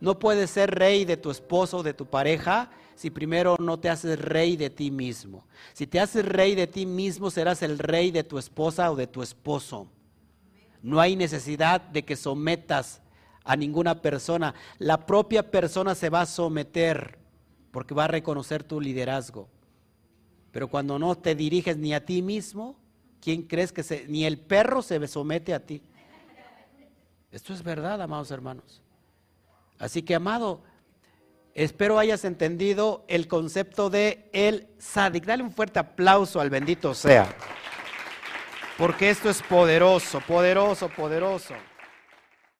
No puedes ser rey de tu esposo de tu pareja si primero no te haces rey de ti mismo. Si te haces rey de ti mismo, serás el rey de tu esposa o de tu esposo. No hay necesidad de que sometas a ninguna persona. La propia persona se va a someter porque va a reconocer tu liderazgo. Pero cuando no te diriges ni a ti mismo, ¿quién crees que ni el perro se somete a ti? Esto es verdad, amados hermanos. Así que, amado, Espero hayas entendido el concepto de el sádic. Dale un fuerte aplauso al bendito sea. Porque esto es poderoso, poderoso, poderoso.